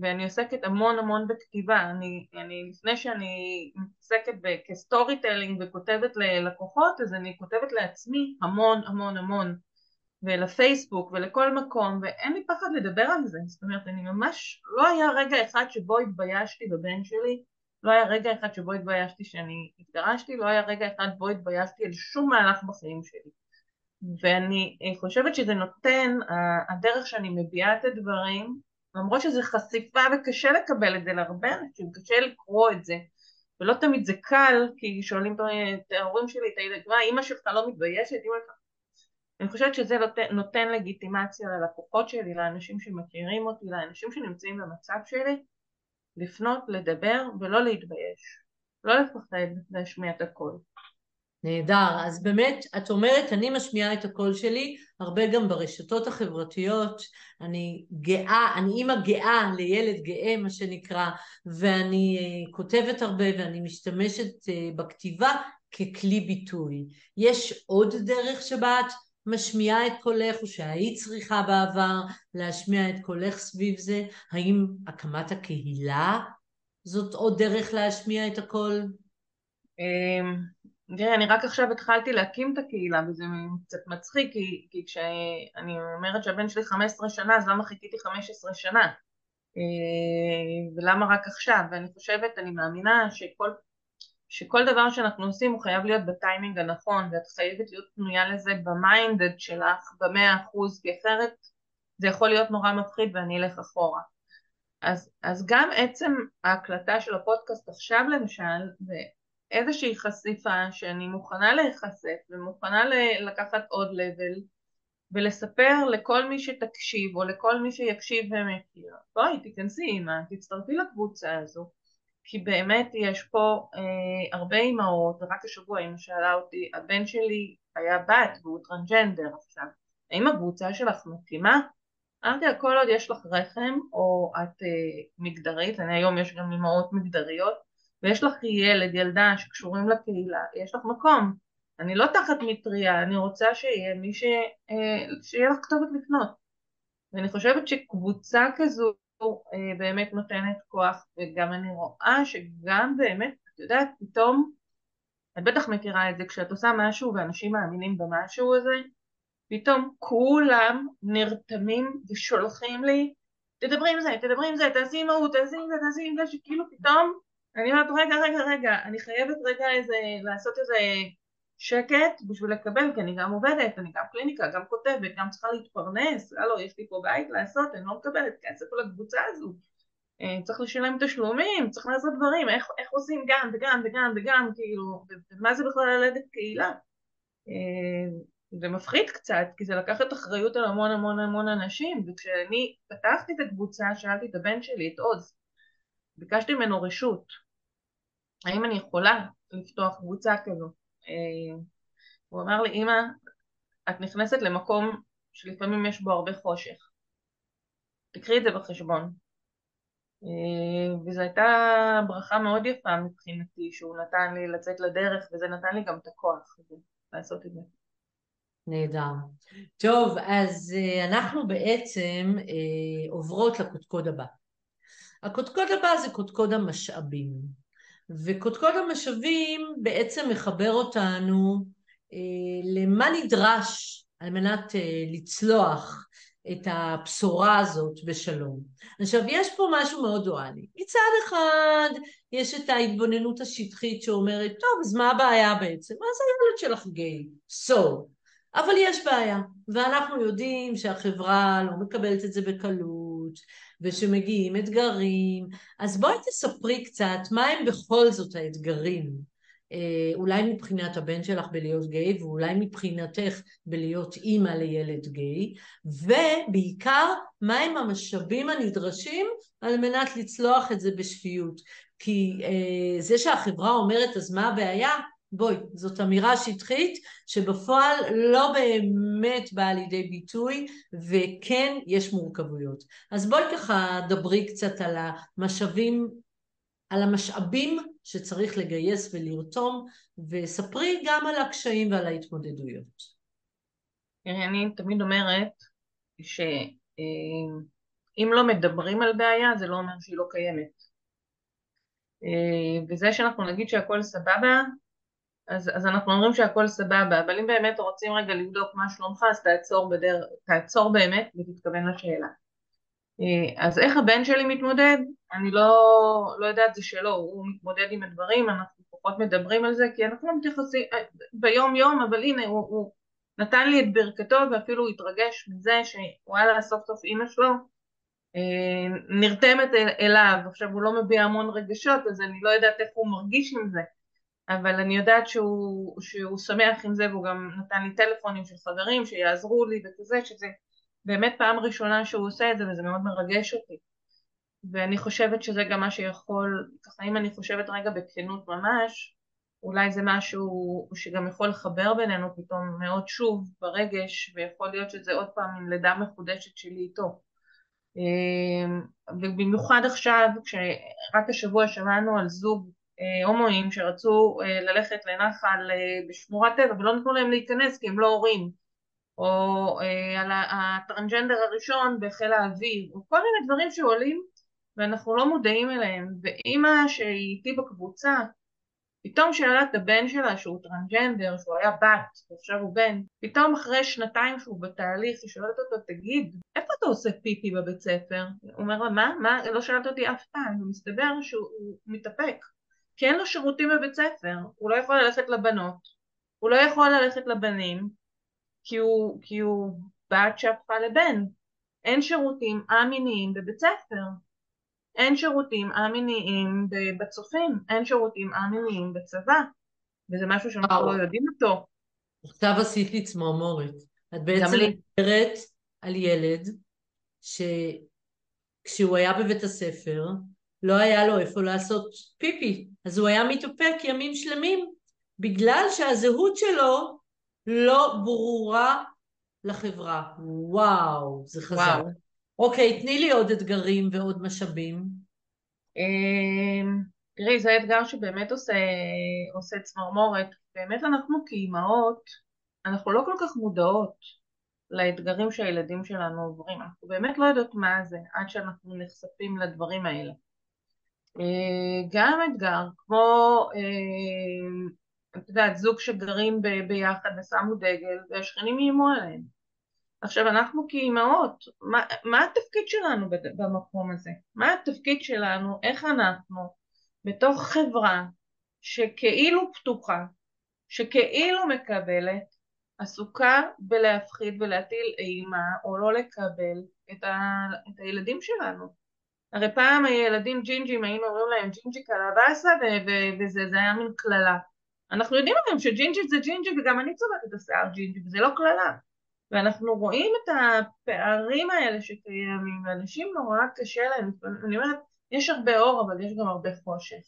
ואני עוסקת המון המון בכתיבה. אני, אני לפני שאני מתעסקת ב storytelling וכותבת ללקוחות, אז אני כותבת לעצמי המון המון המון. ולפייסבוק ולכל מקום ואין לי פחד לדבר על זה זאת אומרת אני ממש לא היה רגע אחד שבו התביישתי בבן שלי לא היה רגע אחד שבו התביישתי שאני התגרשתי לא היה רגע אחד בו התביישתי על שום מהלך בחיים שלי ואני חושבת שזה נותן הדרך שאני מביעה את הדברים למרות שזה חשיפה וקשה לקבל את זה להרבה אנשים קשה לקרוא את זה ולא תמיד זה קל כי שואלים את ההורים שלי את הילד מה אמא שלך לא מתביישת אמא שלך אני חושבת שזה נותן לגיטימציה ללקוחות שלי, לאנשים שמכירים אותי, לאנשים שנמצאים במצב שלי, לפנות, לדבר ולא להתבייש. לא לפחד להשמיע את הקול. נהדר. אז באמת, את אומרת, אני משמיעה את הקול שלי, הרבה גם ברשתות החברתיות. אני גאה, אני אימא גאה לילד גאה, מה שנקרא, ואני uh, כותבת הרבה ואני משתמשת uh, בכתיבה ככלי ביטוי. יש עוד דרך שבה את משמיעה את קולך או שהיית צריכה בעבר להשמיע את קולך סביב זה? האם הקמת הקהילה זאת עוד דרך להשמיע את הקול? תראה, אני רק עכשיו התחלתי להקים את הקהילה וזה קצת מצחיק כי, כי כשאני אומרת שהבן שלי 15 שנה אז למה חיכיתי 15 שנה? ולמה רק עכשיו? ואני חושבת, אני מאמינה שכל, שכל דבר שאנחנו עושים הוא חייב להיות בטיימינג הנכון ואת חייבת להיות פנויה לזה במיינדד שלך במאה אחוז כי אחרת זה יכול להיות נורא מפחיד ואני אלך אחורה. אז, אז גם עצם ההקלטה של הפודקאסט עכשיו למשל איזושהי חשיפה שאני מוכנה להיחשף ומוכנה לקחת עוד level ולספר לכל מי שתקשיב או לכל מי שיקשיב ומכיר בואי תיכנסי אימא תצטרפי לקבוצה הזו כי באמת יש פה אה, הרבה אימהות ורק השבוע אימא שאלה אותי הבן שלי היה בת והוא טרנסג'נדר עכשיו האם הקבוצה שלך מתאימה? אמרתי לה כל עוד יש לך רחם או את אה, מגדרית, אני היום יש גם אימהות מגדריות ויש לך ילד, ילדה שקשורים לקהילה, יש לך מקום. אני לא תחת מטריה, אני רוצה שיהיה מי ש... אה, שיהיה לך כתובת לפנות. ואני חושבת שקבוצה כזו אה, באמת נותנת כוח, וגם אני רואה שגם באמת, את יודעת, פתאום, את בטח מכירה את זה, כשאת עושה משהו ואנשים מאמינים במשהו הזה, פתאום כולם נרתמים ושולחים לי תדברי עם זה, תדברי עם זה, תעשי עם ההוא, תעשי עם זה, תעשי עם זה, שכאילו פתאום אני אומרת רגע רגע רגע, אני חייבת רגע איזה, לעשות איזה שקט בשביל לקבל, כי אני גם עובדת, אני גם קליניקה, גם כותבת, גם צריכה להתפרנס, הלו יש לי פה בית לעשות, אני לא מקבלת כסף על הקבוצה הזו, אה, צריך לשלם תשלומים, צריך לעשות דברים, איך, איך עושים גם וגם וגם וגם, כאילו, ומה זה בכלל ללדת קהילה? אה, זה מפחיד קצת, כי זה לקחת אחריות על המון המון המון אנשים, וכשאני פתחתי את הקבוצה, שאלתי את הבן שלי, את עוז, ביקשתי ממנו רשות, האם אני יכולה לפתוח קבוצה כזו? אה, הוא אמר לי, אמא, את נכנסת למקום שלפעמים יש בו הרבה חושך, תקחי את זה בחשבון. אה, וזו הייתה ברכה מאוד יפה מבחינתי, שהוא נתן לי לצאת לדרך, וזה נתן לי גם את הכוח לעשות את זה. נהדר. טוב, אז uh, אנחנו בעצם עוברות לקודקוד הבא. הקודקוד הבא זה קודקוד המשאבים. וקודקוד המשאבים בעצם מחבר אותנו uh, למה נדרש על מנת uh, לצלוח את הבשורה הזאת בשלום. עכשיו, יש פה משהו מאוד דואלי. מצד אחד, יש את ההתבוננות השטחית שאומרת, טוב, אז מה הבעיה בעצם? מה זה הילד שלך גיי? So, אבל יש בעיה, ואנחנו יודעים שהחברה לא מקבלת את זה בקלות, ושמגיעים אתגרים, אז בואי תספרי קצת מה הם בכל זאת האתגרים, אה, אולי מבחינת הבן שלך בלהיות גיי, ואולי מבחינתך בלהיות אימא לילד גיי, ובעיקר מהם המשאבים הנדרשים על מנת לצלוח את זה בשפיות. כי אה, זה שהחברה אומרת אז מה הבעיה, בואי, זאת אמירה שטחית שבפועל לא באמת באה לידי ביטוי וכן יש מורכבויות. אז בואי ככה דברי קצת על המשאבים, על המשאבים שצריך לגייס ולרתום וספרי גם על הקשיים ועל ההתמודדויות. תראי, אני תמיד אומרת שאם לא מדברים על בעיה זה לא אומר שהיא לא קיימת. וזה שאנחנו נגיד שהכל סבבה אז, אז אנחנו אומרים שהכל סבבה, אבל אם באמת רוצים רגע לבדוק מה שלומך, אז תעצור, בדר... תעצור באמת ותתכוון לשאלה. אה, אז איך הבן שלי מתמודד? אני לא, לא יודעת, זה שלו, הוא מתמודד עם הדברים, אנחנו פחות מדברים על זה, כי אנחנו לא מתייחסים אה, ביום יום, אבל הנה, הוא, הוא נתן לי את ברכתו ואפילו התרגש מזה שוואלה, סוף סוף אימא שלו אה, נרתמת אליו, עכשיו הוא לא מביע המון רגשות, אז אני לא יודעת איך הוא מרגיש עם זה. אבל אני יודעת שהוא, שהוא שמח עם זה והוא גם נתן לי טלפונים של חברים שיעזרו לי וכזה, שזה באמת פעם ראשונה שהוא עושה את זה וזה מאוד מרגש אותי. ואני חושבת שזה גם מה שיכול, ככה אם אני חושבת רגע בכנות ממש, אולי זה משהו שגם יכול לחבר בינינו פתאום מאוד שוב ברגש, ויכול להיות שזה עוד פעם עם לידה מחודשת שלי איתו. אמ, ובמיוחד עכשיו, כשרק השבוע שמענו על זוג אה, הומואים שרצו אה, ללכת לנחל אה, בשמורת טבע ולא נתנו להם להיכנס כי הם לא הורים או על הטרנג'נדר הראשון בחיל האוויר או כל מיני דברים שעולים ואנחנו לא מודעים אליהם ואימא שהיא איתי בקבוצה פתאום שאלה את הבן שלה שהוא טרנג'נדר, שהוא היה בת ועכשיו הוא בן, פתאום אחרי שנתיים שהוא בתהליך, היא שואלת אותו, תגיד, איפה אתה עושה פיפי בבית ספר? הוא אומר לה, מה? מה? לא שאלת אותי אף פעם, ומסתבר שהוא מתאפק, כי אין לו שירותים בבית ספר, הוא לא יכול ללכת לבנות, הוא לא יכול ללכת לבנים, כי הוא, כי הוא בת שהפכה לבן, אין שירותים א-מיניים בבית ספר, אין שירותים א-מיניים בצופים, אין שירותים א-מיניים בצבא, וזה משהו שאנחנו לא יודעים אותו. עכשיו עשית לי צמרמורת. את בעצם מדברת על ילד שכשהוא היה בבית הספר לא היה לו איפה לעשות פיפי, אז הוא היה מתאפק ימים שלמים בגלל שהזהות שלו לא ברורה לחברה. וואו, זה חזק. וואו. אוקיי, תני לי עוד אתגרים ועוד משאבים. אמ, תראי, זה אתגר שבאמת עושה, עושה צמרמורת. באמת אנחנו כאימהות, אנחנו לא כל כך מודעות לאתגרים שהילדים שלנו עוברים. אנחנו באמת לא יודעות מה זה עד שאנחנו נחשפים לדברים האלה. אה, גם אתגר, כמו, אה, את יודעת, זוג שגרים ביחד ושמו דגל והשכנים איימו עליהם. עכשיו אנחנו כאימהות, מה, מה התפקיד שלנו במקום הזה? מה התפקיד שלנו, איך אנחנו בתוך חברה שכאילו פתוחה, שכאילו מקבלת, עסוקה בלהפחיד ולהטיל אימה או לא לקבל את, ה, את הילדים שלנו. הרי פעם הילדים ג'ינג'ים היינו אומרים להם ג'ינג'י קלבאסה וזה היה מין קללה. אנחנו יודעים היום שג'ינג'י זה ג'ינג'י וגם אני צובעת את השיער ג'ינג'י וזה לא קללה. ואנחנו רואים את הפערים האלה שקיימים, ואנשים נורא קשה להם, אני אומרת, יש הרבה אור אבל יש גם הרבה חושך.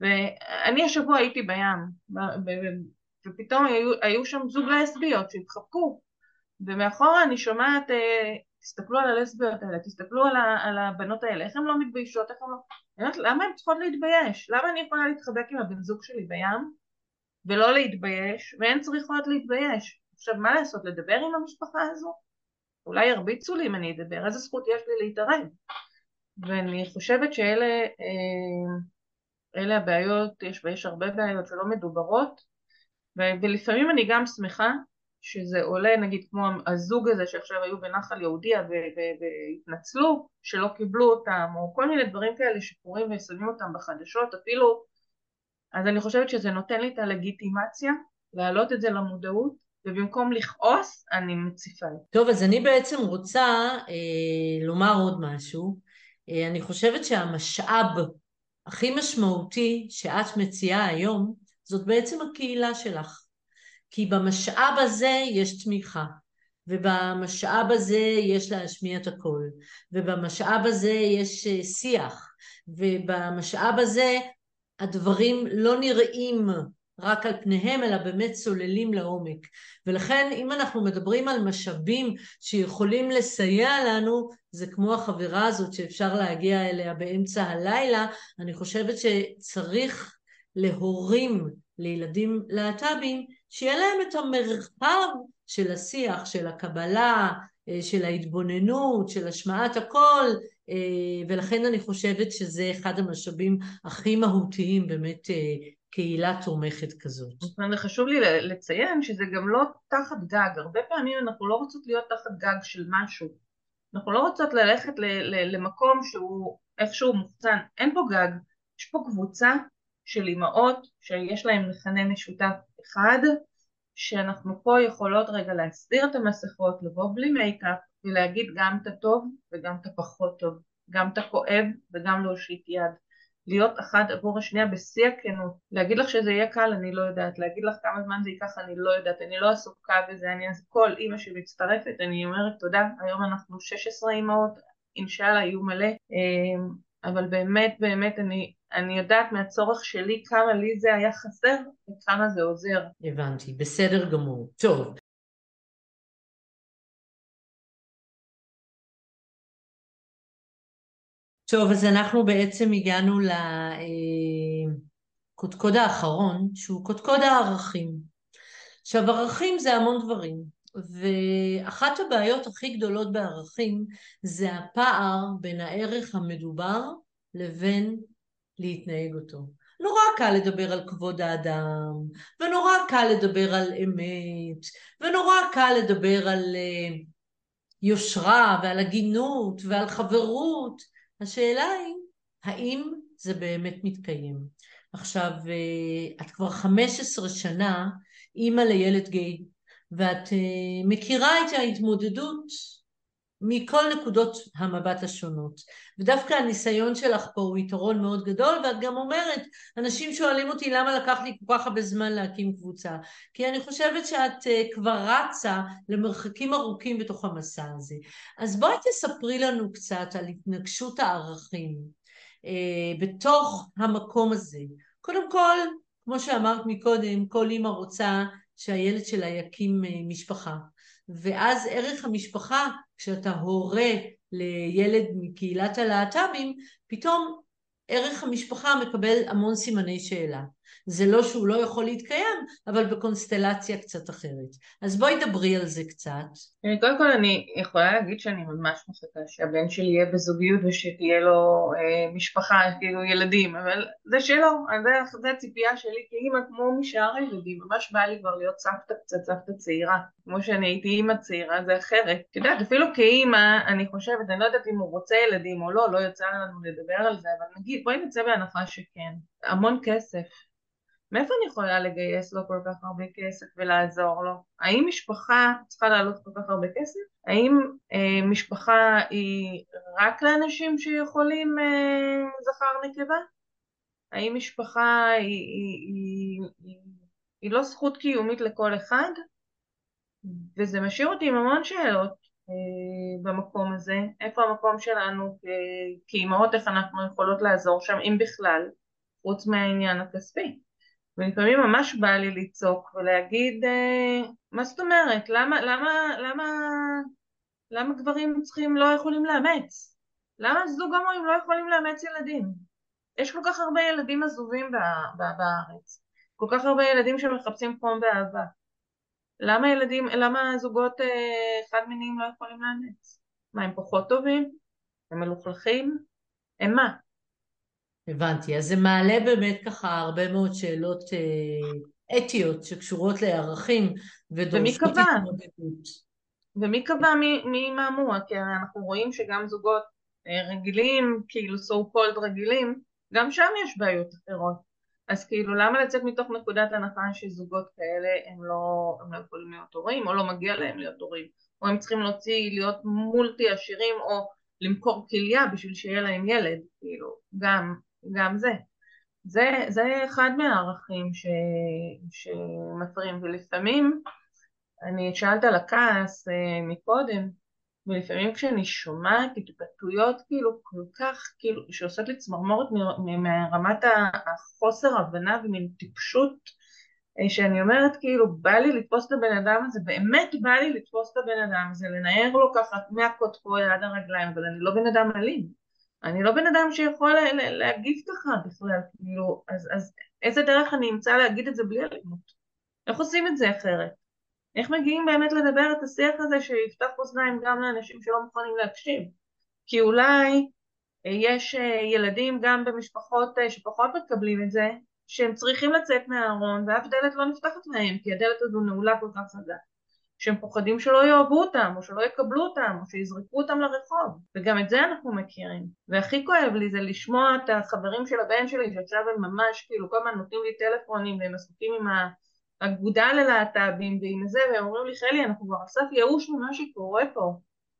ואני השבוע הייתי בים, ופתאום היו, היו שם זוג לסביות שהתחבקו, ומאחורה אני שומעת, אה, תסתכלו על הלסביות האלה, תסתכלו על, ה, על הבנות האלה, איך הן לא מתביישות, איך הן לא... אומרת, למה הן צריכות להתבייש? למה אני יכולה להתחבק עם הבן זוג שלי בים ולא להתבייש, והן צריכות להתבייש? עכשיו מה לעשות, לדבר עם המשפחה הזו? אולי ירביצו לי אם אני אדבר, איזה זכות יש לי להתערב? ואני חושבת שאלה אה, אלה הבעיות, יש, ויש הרבה בעיות שלא מדוברות, ולפעמים אני גם שמחה שזה עולה, נגיד כמו הזוג הזה שעכשיו היו בנחל יהודיה והתנצלו שלא קיבלו אותם, או כל מיני דברים כאלה שקורים ושמים אותם בחדשות אפילו, אז אני חושבת שזה נותן לי את הלגיטימציה להעלות את זה למודעות ובמקום לכעוס אני מציפה. טוב, אז אני בעצם רוצה אה, לומר עוד משהו. אה, אני חושבת שהמשאב הכי משמעותי שאת מציעה היום, זאת בעצם הקהילה שלך. כי במשאב הזה יש תמיכה, ובמשאב הזה יש להשמיע את הקול, ובמשאב הזה יש אה, שיח, ובמשאב הזה הדברים לא נראים רק על פניהם, אלא באמת צוללים לעומק. ולכן אם אנחנו מדברים על משאבים שיכולים לסייע לנו, זה כמו החברה הזאת שאפשר להגיע אליה באמצע הלילה, אני חושבת שצריך להורים לילדים להט"בים, שיהיה להם את המרחב של השיח, של הקבלה, אה, של ההתבוננות, של השמעת הקול, אה, ולכן אני חושבת שזה אחד המשאבים הכי מהותיים באמת אה, קהילה תומכת כזאת. וחשוב לי לציין שזה גם לא תחת גג, הרבה פעמים אנחנו לא רוצות להיות תחת גג של משהו, אנחנו לא רוצות ללכת למקום שהוא איכשהו מוחצן, אין פה גג, יש פה קבוצה של אימהות שיש להן מכנה משותף אחד, שאנחנו פה יכולות רגע להסיר את המסכות, לבוא בלי מייקאפ ולהגיד גם את הטוב וגם את הפחות טוב, גם את הכואב וגם להושיט יד. להיות אחת עבור השנייה בשיא הכנות. להגיד לך שזה יהיה קל, אני לא יודעת. להגיד לך כמה זמן זה ייקח, אני לא יודעת. אני לא עסוקה בזה, אני אז כל אימא שמצטרפת, אני אומרת תודה. היום אנחנו 16 אימהות, אינשאללה יהיו מלא. אמ, אבל באמת באמת אני, אני יודעת מהצורך שלי כמה לי זה היה חסר וכמה זה עוזר. הבנתי, בסדר גמור. טוב, טוב, אז אנחנו בעצם הגענו לקודקוד האחרון, שהוא קודקוד הערכים. עכשיו, ערכים זה המון דברים, ואחת הבעיות הכי גדולות בערכים זה הפער בין הערך המדובר לבין להתנהג אותו. נורא קל לדבר על כבוד האדם, ונורא קל לדבר על אמת, ונורא קל לדבר על uh, יושרה ועל הגינות ועל חברות. השאלה היא, האם זה באמת מתקיים? עכשיו, uh, את כבר 15 שנה אימא לילד גיי, ואת uh, מכירה את ההתמודדות מכל נקודות המבט השונות. ודווקא הניסיון שלך פה הוא יתרון מאוד גדול, ואת גם אומרת, אנשים שואלים אותי למה לקח לי כל כך הרבה זמן להקים קבוצה. כי אני חושבת שאת uh, כבר רצה למרחקים ארוכים בתוך המסע הזה. אז בואי תספרי לנו קצת על התנגשות הערכים uh, בתוך המקום הזה. קודם כל, כמו שאמרת מקודם, כל אימא רוצה שהילד שלה יקים uh, משפחה. ואז ערך המשפחה, כשאתה הורה לילד מקהילת הלהט"בים, פתאום ערך המשפחה מקבל המון סימני שאלה. זה לא שהוא לא יכול להתקיים, אבל בקונסטלציה קצת אחרת. אז בואי דברי על זה קצת. קודם כל אני יכולה להגיד שאני ממש מחכה שהבן שלי יהיה בזוגיות ושתהיה לו אה, משפחה, כאילו ילדים, אבל זה שלו, זה, זה הציפייה שלי כאימא כמו משאר הילדים, ממש בא לי כבר להיות סבתא קצת, סבתא צעירה, כמו שאני הייתי אימא צעירה, זה אחרת. את יודעת, אפילו כאימא, אני חושבת, אני לא יודעת אם הוא רוצה ילדים או לא, לא יצא לנו לדבר על זה, אבל נגיד, בואי נצא בהנחה שכן. המון כסף. מאיפה אני יכולה לגייס לו כל כך הרבה כסף ולעזור לו? האם משפחה צריכה לעלות כל כך הרבה כסף? האם אה, משפחה היא רק לאנשים שיכולים אה, זכר נקבה? האם משפחה היא, היא, היא, היא, היא לא זכות קיומית לכל אחד? וזה משאיר אותי עם המון שאלות אה, במקום הזה. איפה המקום שלנו כאימהות, איך אנחנו יכולות לעזור שם, אם בכלל, חוץ מהעניין הכספי. ולפעמים ממש בא לי לצעוק ולהגיד, אה, מה זאת אומרת? למה, למה, למה, למה גברים צריכים, לא יכולים לאמץ? למה זוג הומואים לא יכולים לאמץ ילדים? יש כל כך הרבה ילדים עזובים בארץ, כל כך הרבה ילדים שמחפשים חום ואהבה. למה ילדים, למה זוגות אה, חד מיניים לא יכולים לאמץ? מה, הם פחות טובים? הם מלוכלכים? הם מה? הבנתי. אז זה מעלה באמת ככה הרבה מאוד שאלות אה, אתיות שקשורות לערכים ודורשות התמודדות. ומי קבע מי, מי מאמור? כי אנחנו רואים שגם זוגות אה, רגילים, כאילו so called רגילים, גם שם יש בעיות אחרות. אז כאילו למה לצאת מתוך נקודת הנחה שזוגות כאלה הם לא, הם לא יכולים להיות הורים או לא מגיע להם להיות הורים או הם צריכים להוציא להיות מולטי עשירים או למכור כליה בשביל שיהיה להם ילד כאילו גם גם זה. זה, זה אחד מהערכים ש, שמפריעים, ולפעמים, אני שאלת על הכעס אה, מקודם, ולפעמים כשאני שומעת התבטאויות כאילו כל כך, כאילו, שעושות לי צמרמורת מרמת החוסר הבנה ומין טיפשות, אה, שאני אומרת כאילו בא לי לתפוס את הבן אדם הזה, באמת בא לי לתפוס את הבן אדם הזה, לנער לו ככה מהקודקוד עד הרגליים, אבל אני לא בן אדם אלים. אני לא בן אדם שיכול להגיב ככה בכלל, כאילו, אז, אז איזה דרך אני אמצא להגיד את זה בלי אלימות? איך עושים את זה אחרת? איך מגיעים באמת לדבר את השיח הזה שיפתח אוזניים גם לאנשים שלא מוכנים להקשיב? כי אולי אה, יש אה, ילדים גם במשפחות אה, שפחות מקבלים את זה, שהם צריכים לצאת מהארון ואף דלת לא נפתחת להם כי הדלת הזו נעולה כל כך חזק. שהם פוחדים שלא יאהבו אותם, או שלא יקבלו אותם, או שיזרקו אותם לרחוב, וגם את זה אנחנו מכירים. והכי כואב לי זה לשמוע את החברים של הבן שלי, שעכשיו הם ממש, כאילו, כל הזמן נותנים לי טלפונים, והם עסוקים עם האגודה ללהט"בים ועם זה, והם אומרים לי, חלי, אנחנו כבר על סף ייאוש ממה שקורה פה.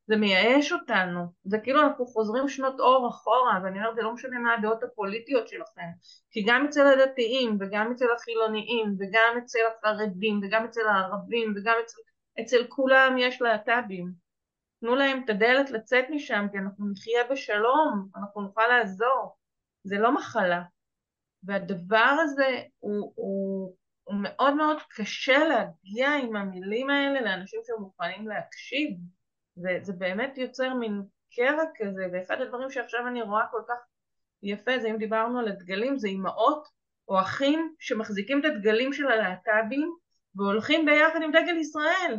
זה מייאש אותנו, זה כאילו אנחנו חוזרים שנות אור אחורה, ואני אומרת, זה לא משנה מה הדעות הפוליטיות שלכם, כי גם אצל הדתיים, וגם אצל החילוניים, וגם אצל החרדים, וגם אצל הערבים, וגם אצל אצל כולם יש להט"בים. תנו להם את הדלת לצאת משם, כי אנחנו נחיה בשלום, אנחנו נוכל לעזור. זה לא מחלה. והדבר הזה הוא, הוא, הוא מאוד מאוד קשה להגיע עם המילים האלה לאנשים שמוכנים להקשיב. זה, זה באמת יוצר מין קרע כזה, ואחד הדברים שעכשיו אני רואה כל כך יפה זה אם דיברנו על הדגלים, זה אימהות או אחים שמחזיקים את הדגלים של הלהט"בים והולכים ביחד עם דגל ישראל.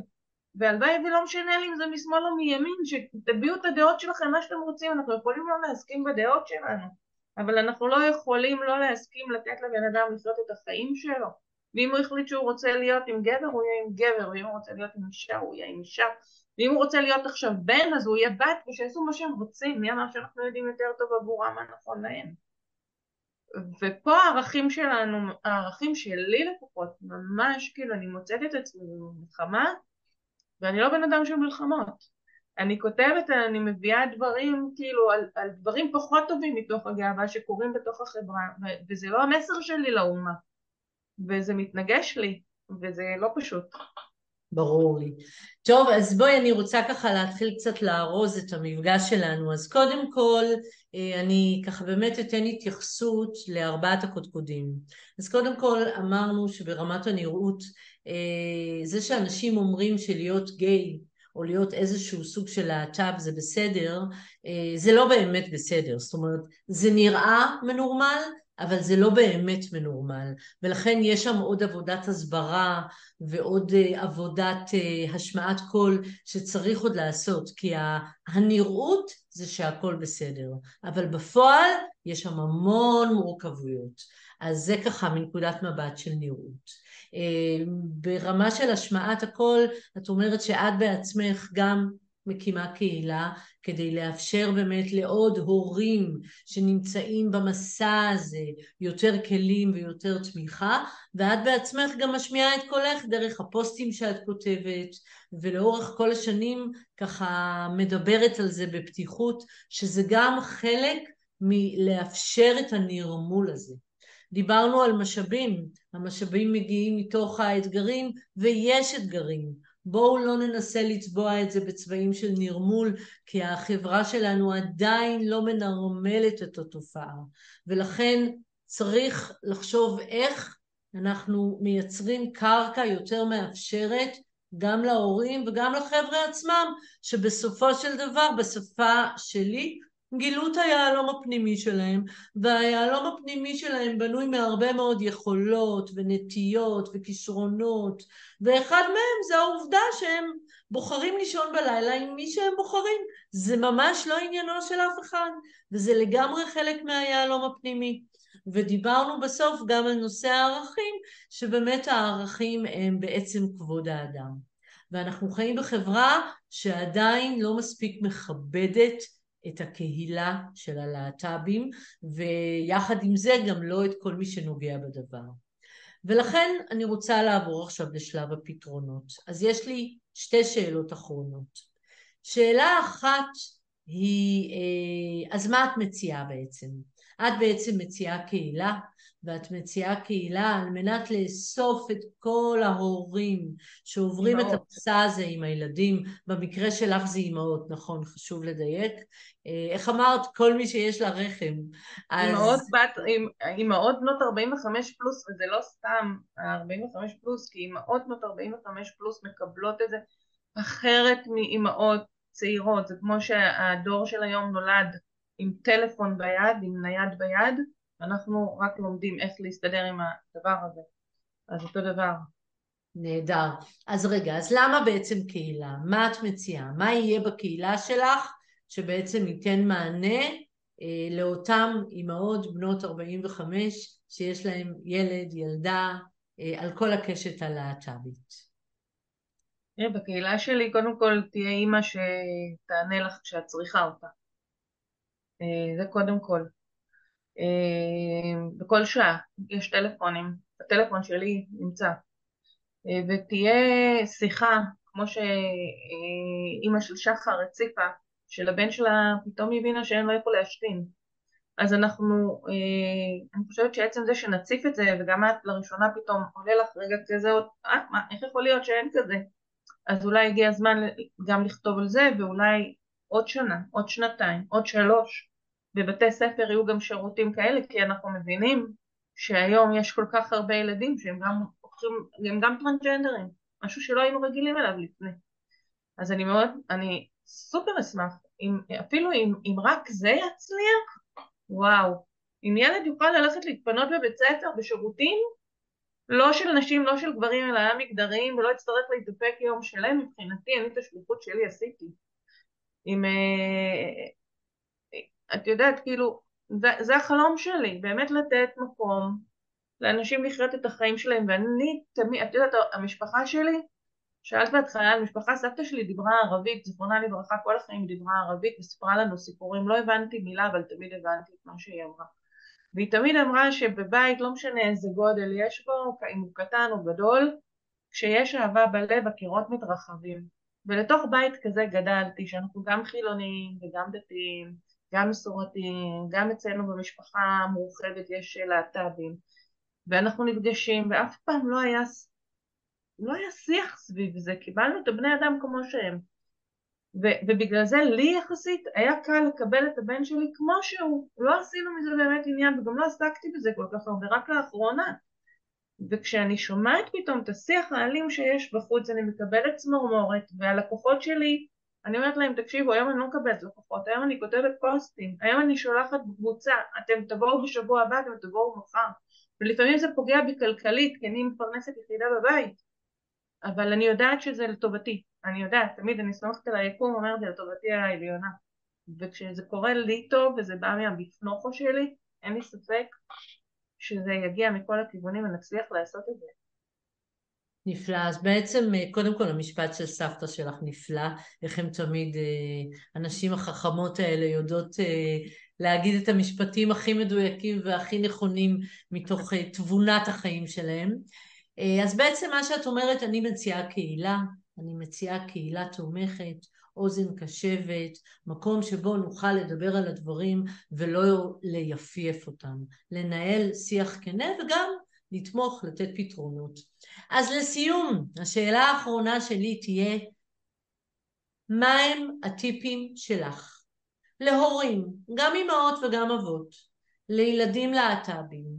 והלוואי ולא משנה לי אם זה משמאל או מימין, שתביעו את הדעות שלכם מה שאתם רוצים, אנחנו יכולים לא להסכים בדעות שלנו, אבל אנחנו לא יכולים לא להסכים לתת לבן אדם לחיות את החיים שלו. ואם הוא החליט שהוא רוצה להיות עם גבר, הוא יהיה עם גבר, ואם הוא רוצה להיות עם אישה, הוא יהיה עם אישה. ואם הוא רוצה להיות עכשיו בן, אז הוא יהיה בת, ושיעשו מה שהם רוצים, מי אמר שאנחנו יודעים יותר טוב עבורם מה נכון להם. ופה הערכים שלנו, הערכים שלי לפחות, ממש כאילו אני מוצאת את עצמי במלחמה, ואני לא בן אדם של מלחמות. אני כותבת, אני מביאה דברים כאילו על, על דברים פחות טובים מתוך הגאווה שקורים בתוך החברה, וזה לא המסר שלי לאומה, וזה מתנגש לי, וזה לא פשוט. ברור לי. טוב, אז בואי, אני רוצה ככה להתחיל קצת לארוז את המפגש שלנו. אז קודם כל, אה, אני ככה באמת אתן התייחסות לארבעת הקודקודים. אז קודם כל אמרנו שברמת הנראות, אה, זה שאנשים אומרים שלהיות גיי או להיות איזשהו סוג של להט"ב זה בסדר, אה, זה לא באמת בסדר. זאת אומרת, זה נראה מנורמל, אבל זה לא באמת מנורמל, ולכן יש שם עוד עבודת הסברה ועוד אה, עבודת אה, השמעת קול שצריך עוד לעשות, כי הנראות זה שהכל בסדר, אבל בפועל יש שם המון מורכבויות, אז זה ככה מנקודת מבט של נראות. אה, ברמה של השמעת הקול, את אומרת שאת בעצמך גם מקימה קהילה כדי לאפשר באמת לעוד הורים שנמצאים במסע הזה יותר כלים ויותר תמיכה ואת בעצמך גם משמיעה את קולך דרך הפוסטים שאת כותבת ולאורך כל השנים ככה מדברת על זה בפתיחות שזה גם חלק מלאפשר את הנרמול הזה דיברנו על משאבים, המשאבים מגיעים מתוך האתגרים ויש אתגרים. בואו לא ננסה לצבוע את זה בצבעים של נרמול, כי החברה שלנו עדיין לא מנרמלת את התופעה. ולכן צריך לחשוב איך אנחנו מייצרים קרקע יותר מאפשרת גם להורים וגם לחבר'ה עצמם, שבסופו של דבר, בשפה שלי, גילו את היהלום הפנימי שלהם, והיהלום הפנימי שלהם בנוי מהרבה מאוד יכולות ונטיות וכישרונות, ואחד מהם זה העובדה שהם בוחרים לישון בלילה עם מי שהם בוחרים. זה ממש לא עניינו של אף אחד, וזה לגמרי חלק מהיהלום הפנימי. ודיברנו בסוף גם על נושא הערכים, שבאמת הערכים הם בעצם כבוד האדם. ואנחנו חיים בחברה שעדיין לא מספיק מכבדת את הקהילה של הלהט"בים, ויחד עם זה גם לא את כל מי שנוגע בדבר. ולכן אני רוצה לעבור עכשיו לשלב הפתרונות. אז יש לי שתי שאלות אחרונות. שאלה אחת היא, אה, אז מה את מציעה בעצם? את בעצם מציעה קהילה ואת מציעה קהילה על מנת לאסוף את כל ההורים שעוברים אימהות. את המסע הזה עם הילדים, במקרה שלך זה אימהות, נכון, חשוב לדייק. אה, איך אמרת? כל מי שיש לה רחם. אימהות אז... בת, אימהות בנות 45 פלוס, וזה לא סתם 45 פלוס, כי אימהות בנות 45 פלוס מקבלות את זה אחרת מאימהות צעירות, זה כמו שהדור של היום נולד עם טלפון ביד, עם נייד ביד, אנחנו רק לומדים איך להסתדר עם הדבר הזה. אז אותו דבר. נהדר. אז רגע, אז למה בעצם קהילה? מה את מציעה? מה יהיה בקהילה שלך שבעצם ייתן מענה אה, לאותם אימהות בנות 45 שיש להם ילד, ילדה, אה, על כל הקשת הלהט"בית? תראי, בקהילה שלי קודם כל תהיה אימא שתענה לך כשאת צריכה אותה. אה, זה קודם כל. אה, בכל שעה יש טלפונים, הטלפון שלי נמצא, אה, ותהיה שיחה כמו שאימא של שחר הציפה, שלבן שלה פתאום הבינה שאין לו איפה להשתין. אז אנחנו, אני חושבת שעצם זה שנציף את זה, וגם את לראשונה פתאום עולה לך רגע כזה, אה, מה, איך יכול להיות שאין כזה? אז אולי הגיע הזמן גם לכתוב על זה, ואולי עוד שנה, עוד שנתיים, עוד שלוש, בבתי ספר יהיו גם שירותים כאלה, כי אנחנו מבינים שהיום יש כל כך הרבה ילדים שהם גם הם גם טרנסג'נדרים, משהו שלא היינו רגילים אליו לפני. אז אני מאוד, אני סופר אשמח, אם, אפילו אם, אם רק זה יצליח, וואו, אם ילד יוכל ללכת להתפנות בבית ספר בשירותים, לא של נשים, לא של גברים, אלא היה מגדריים, ולא יצטרך להתאפק יום שלם, מבחינתי, אני את השליחות שלי עשיתי. עם, אה, את יודעת, כאילו, זה, זה החלום שלי, באמת לתת מקום לאנשים לחיות את החיים שלהם, ואני תמיד, את יודעת, המשפחה שלי, שאלת בהתחלה על משפחה, סבתא שלי דיברה ערבית, זיכרונה לברכה, כל החיים דיברה ערבית וסיפרה לנו סיפורים, לא הבנתי מילה, אבל תמיד הבנתי את מה שהיא אמרה. והיא תמיד אמרה שבבית, לא משנה איזה גודל יש בו, אם הוא קטן או גדול, כשיש אהבה בלב הקירות מתרחבים. ולתוך בית כזה גדלתי, שאנחנו גם חילונים וגם דתיים, גם מסורתיים, גם אצלנו במשפחה המורחבת יש להט"בים, ואנחנו נפגשים, ואף פעם לא היה, לא היה שיח סביב זה, קיבלנו את הבני אדם כמו שהם. ו- ובגלל זה לי יחסית היה קל לקבל את הבן שלי כמו שהוא, לא עשינו מזה באמת עניין וגם לא עסקתי בזה כל כך הרבה, רק לאחרונה. וכשאני שומעת פתאום את השיח האלים שיש בחוץ אני מקבלת צמרמורת והלקוחות שלי אני אומרת להם תקשיבו היום אני לא מקבלת לקוחות היום אני כותבת פוסטים היום אני שולחת בקבוצה אתם תבואו בשבוע הבא אתם תבואו מחר. ולפעמים זה פוגע בי כלכלית כי אני מפרנסת יחידה בבית. אבל אני יודעת שזה לטובתי אני יודעת תמיד אני סומכת על היקום אומרת זה לטובתי העליונה. וכשזה קורה לי טוב וזה בא מהבפנוכו שלי אין לי ספק שזה יגיע מכל הכיוונים ונצליח לעשות את זה. נפלא. אז בעצם אה, קודם כל המשפט של סבתא שלך נפלא, איך הם תמיד, אה, הנשים החכמות האלה יודעות אה, להגיד את המשפטים הכי מדויקים והכי נכונים מתוך תבונת החיים שלהם. אז בעצם מה שאת אומרת, אני מציעה קהילה, אני מציעה קהילה תומכת, אוזן קשבת, מקום שבו נוכל לדבר על הדברים ולא ליפייף אותם, לנהל שיח כנה וגם לתמוך, לתת פתרונות. אז לסיום, השאלה האחרונה שלי תהיה, מהם הטיפים שלך להורים, גם אמהות וגם אבות, לילדים להט"בים?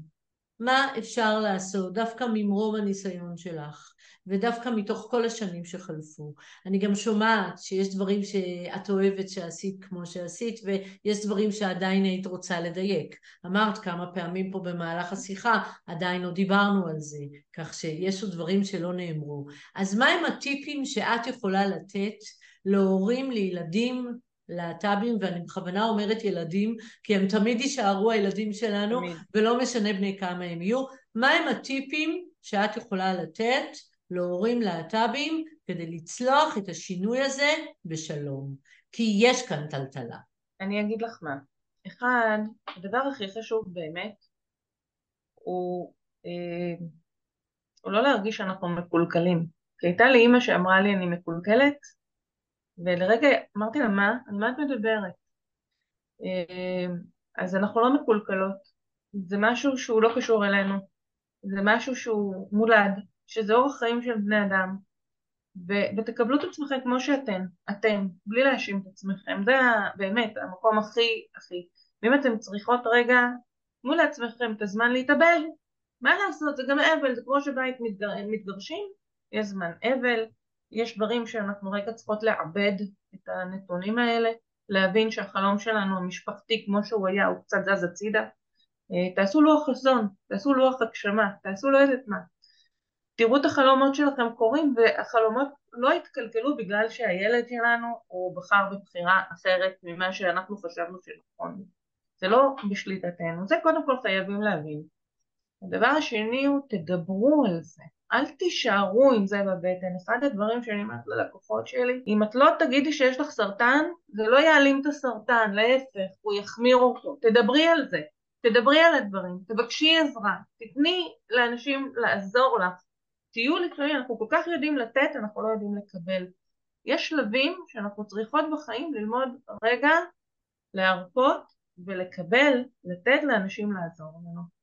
מה אפשר לעשות דווקא ממרום הניסיון שלך? ודווקא מתוך כל השנים שחלפו. אני גם שומעת שיש דברים שאת אוהבת שעשית כמו שעשית ויש דברים שעדיין היית רוצה לדייק. אמרת כמה פעמים פה במהלך השיחה, עדיין לא דיברנו על זה, כך שיש עוד דברים שלא נאמרו. אז מהם הטיפים שאת יכולה לתת להורים, לילדים, להט"בים, ואני בכוונה אומרת ילדים, כי הם תמיד יישארו הילדים שלנו, תמיד. ולא משנה בני כמה הם יהיו. מהם הטיפים שאת יכולה לתת להורים להט"בים כדי לצלוח את השינוי הזה בשלום. כי יש כאן טלטלה. אני אגיד לך מה. אחד, הדבר הכי חשוב באמת הוא, אה, הוא לא להרגיש שאנחנו מקולקלים. כי הייתה לי אימא שאמרה לי אני מקולקלת, ולרגע אמרתי לה מה? על מה את מדברת? אה, אז אנחנו לא מקולקלות. זה משהו שהוא לא קשור אלינו. זה משהו שהוא מולד, שזה אורח חיים של בני אדם, ו- ותקבלו את עצמכם כמו שאתם, אתם, בלי להאשים את עצמכם, זה באמת המקום הכי הכי, ואם אתם צריכות רגע, תנו לעצמכם את הזמן להתאבל, מה לעשות, זה גם אבל, זה כמו שבית מתגר... מתגרשים, יש זמן אבל, יש דברים שאנחנו רגע צריכות לעבד את הנתונים האלה, להבין שהחלום שלנו המשפחתי כמו שהוא היה הוא קצת זז הצידה, אה, תעשו לוח חזון, תעשו לוח הגשמה, תעשו לא יודעת מה, תראו את החלומות שלכם קורים והחלומות לא יתקלקלו בגלל שהילד שלנו הוא בחר בבחירה אחרת ממה שאנחנו חשבנו שנכון. זה לא בשליטתנו, זה קודם כל חייבים להבין. הדבר השני הוא תדברו על זה, אל תישארו עם זה בבטן. אחד הדברים שאני אומרת ללקוחות שלי, אם את לא תגידי שיש לך סרטן, זה לא יעלים את הסרטן, להפך, הוא יחמיר אותו. תדברי על זה, תדברי על הדברים, תבקשי עזרה, תתני לאנשים לעזור לך. תהיו לפעמים, אנחנו כל כך יודעים לתת, אנחנו לא יודעים לקבל. יש שלבים שאנחנו צריכות בחיים ללמוד רגע, להרפות ולקבל, לתת לאנשים לעזור לנו,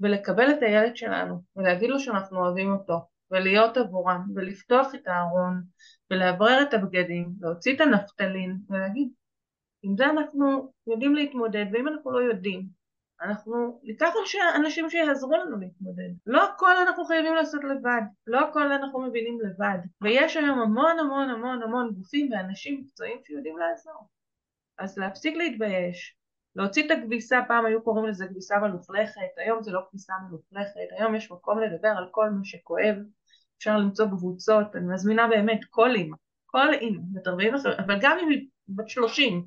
ולקבל את הילד שלנו, ולהגיד לו שאנחנו אוהבים אותו, ולהיות עבורם, ולפתוח את הארון, ולאוורר את הבגדים, להוציא את הנפטלין, ולהגיד, עם זה אנחנו יודעים להתמודד, ואם אנחנו לא יודעים, אנחנו ניקח אנשים שיעזרו לנו להתמודד. לא הכל אנחנו חייבים לעשות לבד, לא הכל אנחנו מבינים לבד, ויש היום המון המון המון המון גופים ואנשים מקצועיים שיודעים לעזור. אז להפסיק להתבייש, להוציא את הכביסה, פעם היו קוראים לזה כביסה מלוכלכת, היום זה לא כביסה מלוכלכת, היום יש מקום לדבר על כל מה שכואב, אפשר למצוא קבוצות, אני מזמינה באמת כל אימא, כל אימא, בת 40, אבל גם אם היא בת 30,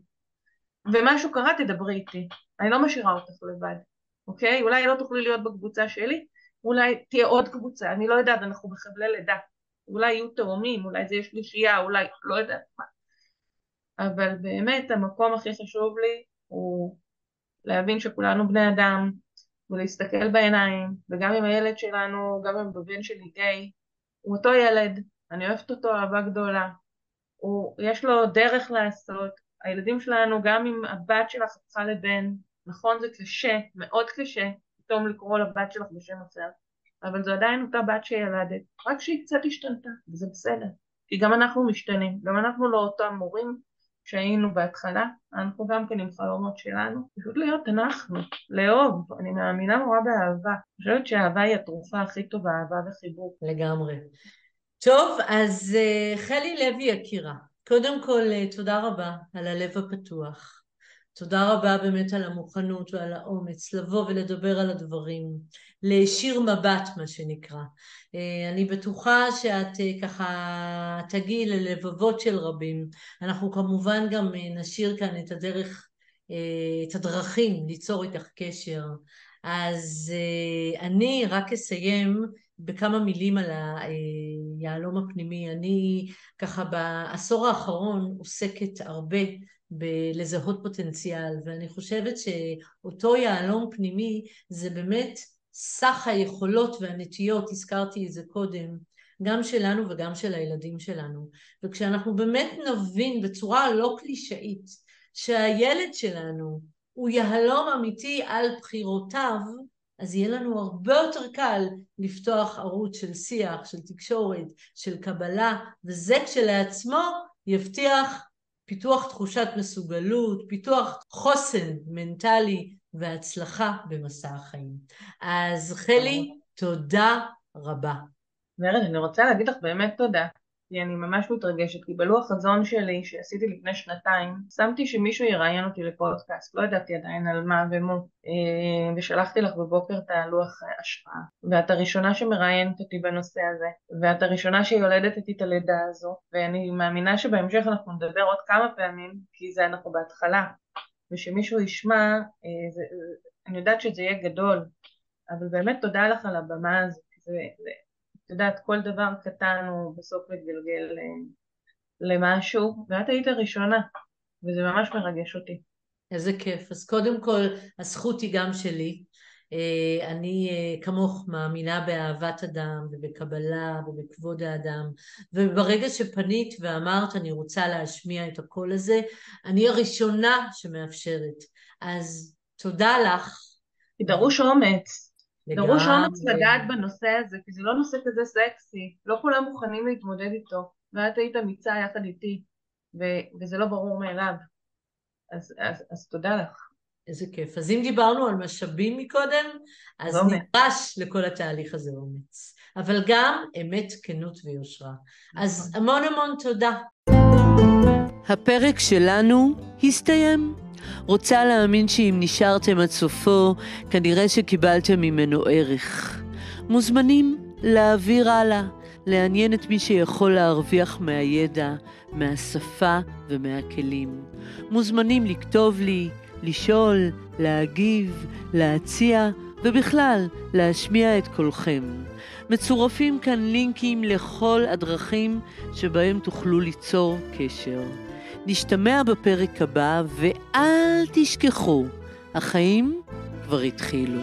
ומשהו קרה, תדברי איתי. אני לא משאירה אותך לבד, אוקיי? אולי לא תוכלי להיות בקבוצה שלי, אולי תהיה עוד קבוצה, אני לא יודעת, אנחנו בחבלי לידה. אולי יהיו תאומים, אולי זה יש שלישייה, אולי, לא יודעת מה. אבל באמת המקום הכי חשוב לי הוא להבין שכולנו בני אדם, ולהסתכל בעיניים, וגם עם הילד שלנו, גם עם הבן שלי גיי, הוא אותו ילד, אני אוהבת אותו אהבה גדולה, הוא, יש לו דרך לעשות, הילדים שלנו, גם אם הבת שלך הפכה לבן, נכון זה קשה, מאוד קשה, פתאום לקרוא לבת שלך בשם אחר, אבל זו עדיין אותה בת שילדת, רק שהיא קצת השתנתה, וזה בסדר, כי גם אנחנו משתנים, גם אנחנו לא אותם מורים שהיינו בהתחלה, אנחנו גם כן עם חלומות שלנו, פשוט להיות אנחנו, לאהוב, אני מאמינה נורא באהבה, אני חושבת שאהבה היא התרופה הכי טובה, אהבה וחיבוק. לגמרי. טוב, אז uh, חלי לוי יקירה, קודם כל uh, תודה רבה על הלב הפתוח. תודה רבה באמת על המוכנות ועל האומץ לבוא ולדבר על הדברים, להישיר מבט מה שנקרא. אה, אני בטוחה שאת אה, ככה תגיעי ללבבות של רבים. אנחנו כמובן גם אה, נשאיר כאן את הדרך, את הדרכים ליצור איתך קשר. אז אני רק אסיים בכמה מילים על היהלום הפנימי. אני ככה בעשור האחרון עוסקת הרבה בלזהות פוטנציאל, ואני חושבת שאותו יהלום פנימי זה באמת סך היכולות והנטיות, הזכרתי את זה קודם, גם שלנו וגם של הילדים שלנו. וכשאנחנו באמת נבין בצורה לא קלישאית שהילד שלנו הוא יהלום אמיתי על בחירותיו, אז יהיה לנו הרבה יותר קל לפתוח ערוץ של שיח, של תקשורת, של קבלה, וזה כשלעצמו יבטיח פיתוח תחושת מסוגלות, פיתוח חוסן מנטלי והצלחה במסע החיים. אז חלי, תודה רבה. ורד, אני רוצה להגיד לך באמת תודה. כי אני ממש מתרגשת, כי בלוח חזון שלי שעשיתי לפני שנתיים, שמתי שמישהו יראיין אותי לפודקאסט, לא ידעתי עדיין על מה ומו, אה, ושלחתי לך בבוקר את הלוח השפעה, ואת הראשונה שמראיינת אותי בנושא הזה, ואת הראשונה שיולדת איתי את הלידה הזו, ואני מאמינה שבהמשך אנחנו נדבר עוד כמה פעמים, כי זה אנחנו בהתחלה, ושמישהו ישמע, אה, אני יודעת שזה יהיה גדול, אבל באמת תודה לך על הבמה זה, זה את יודעת, כל דבר קטן הוא בסוף מתגלגל אה, למשהו, ואת היית הראשונה, וזה ממש מרגש אותי. איזה כיף. אז קודם כל, הזכות היא גם שלי. אה, אני אה, כמוך מאמינה באהבת אדם ובקבלה ובכבוד האדם וברגע שפנית ואמרת אני רוצה להשמיע את הקול הזה אני הראשונה שמאפשרת אז תודה לך. דרוש אומץ דרוש אומץ לגעת בנושא הזה, כי זה לא נושא כזה סקסי, לא כולם מוכנים להתמודד איתו, ואת היית אמיצה יחד איתי, ו- וזה לא ברור מאליו. אז, אז, אז תודה לך. איזה כיף. אז אם דיברנו על משאבים מקודם, אז נדרש לכל התהליך הזה אומץ. אבל גם אמת, כנות ויושרה. אז נכון. המון המון תודה. הפרק שלנו הסתיים. רוצה להאמין שאם נשארתם עד סופו, כנראה שקיבלתם ממנו ערך. מוזמנים להעביר הלאה, לעניין את מי שיכול להרוויח מהידע, מהשפה ומהכלים. מוזמנים לכתוב לי, לשאול, להגיב, להציע, ובכלל, להשמיע את קולכם. מצורפים כאן לינקים לכל הדרכים שבהם תוכלו ליצור קשר. נשתמע בפרק הבא, ואל תשכחו, החיים כבר התחילו.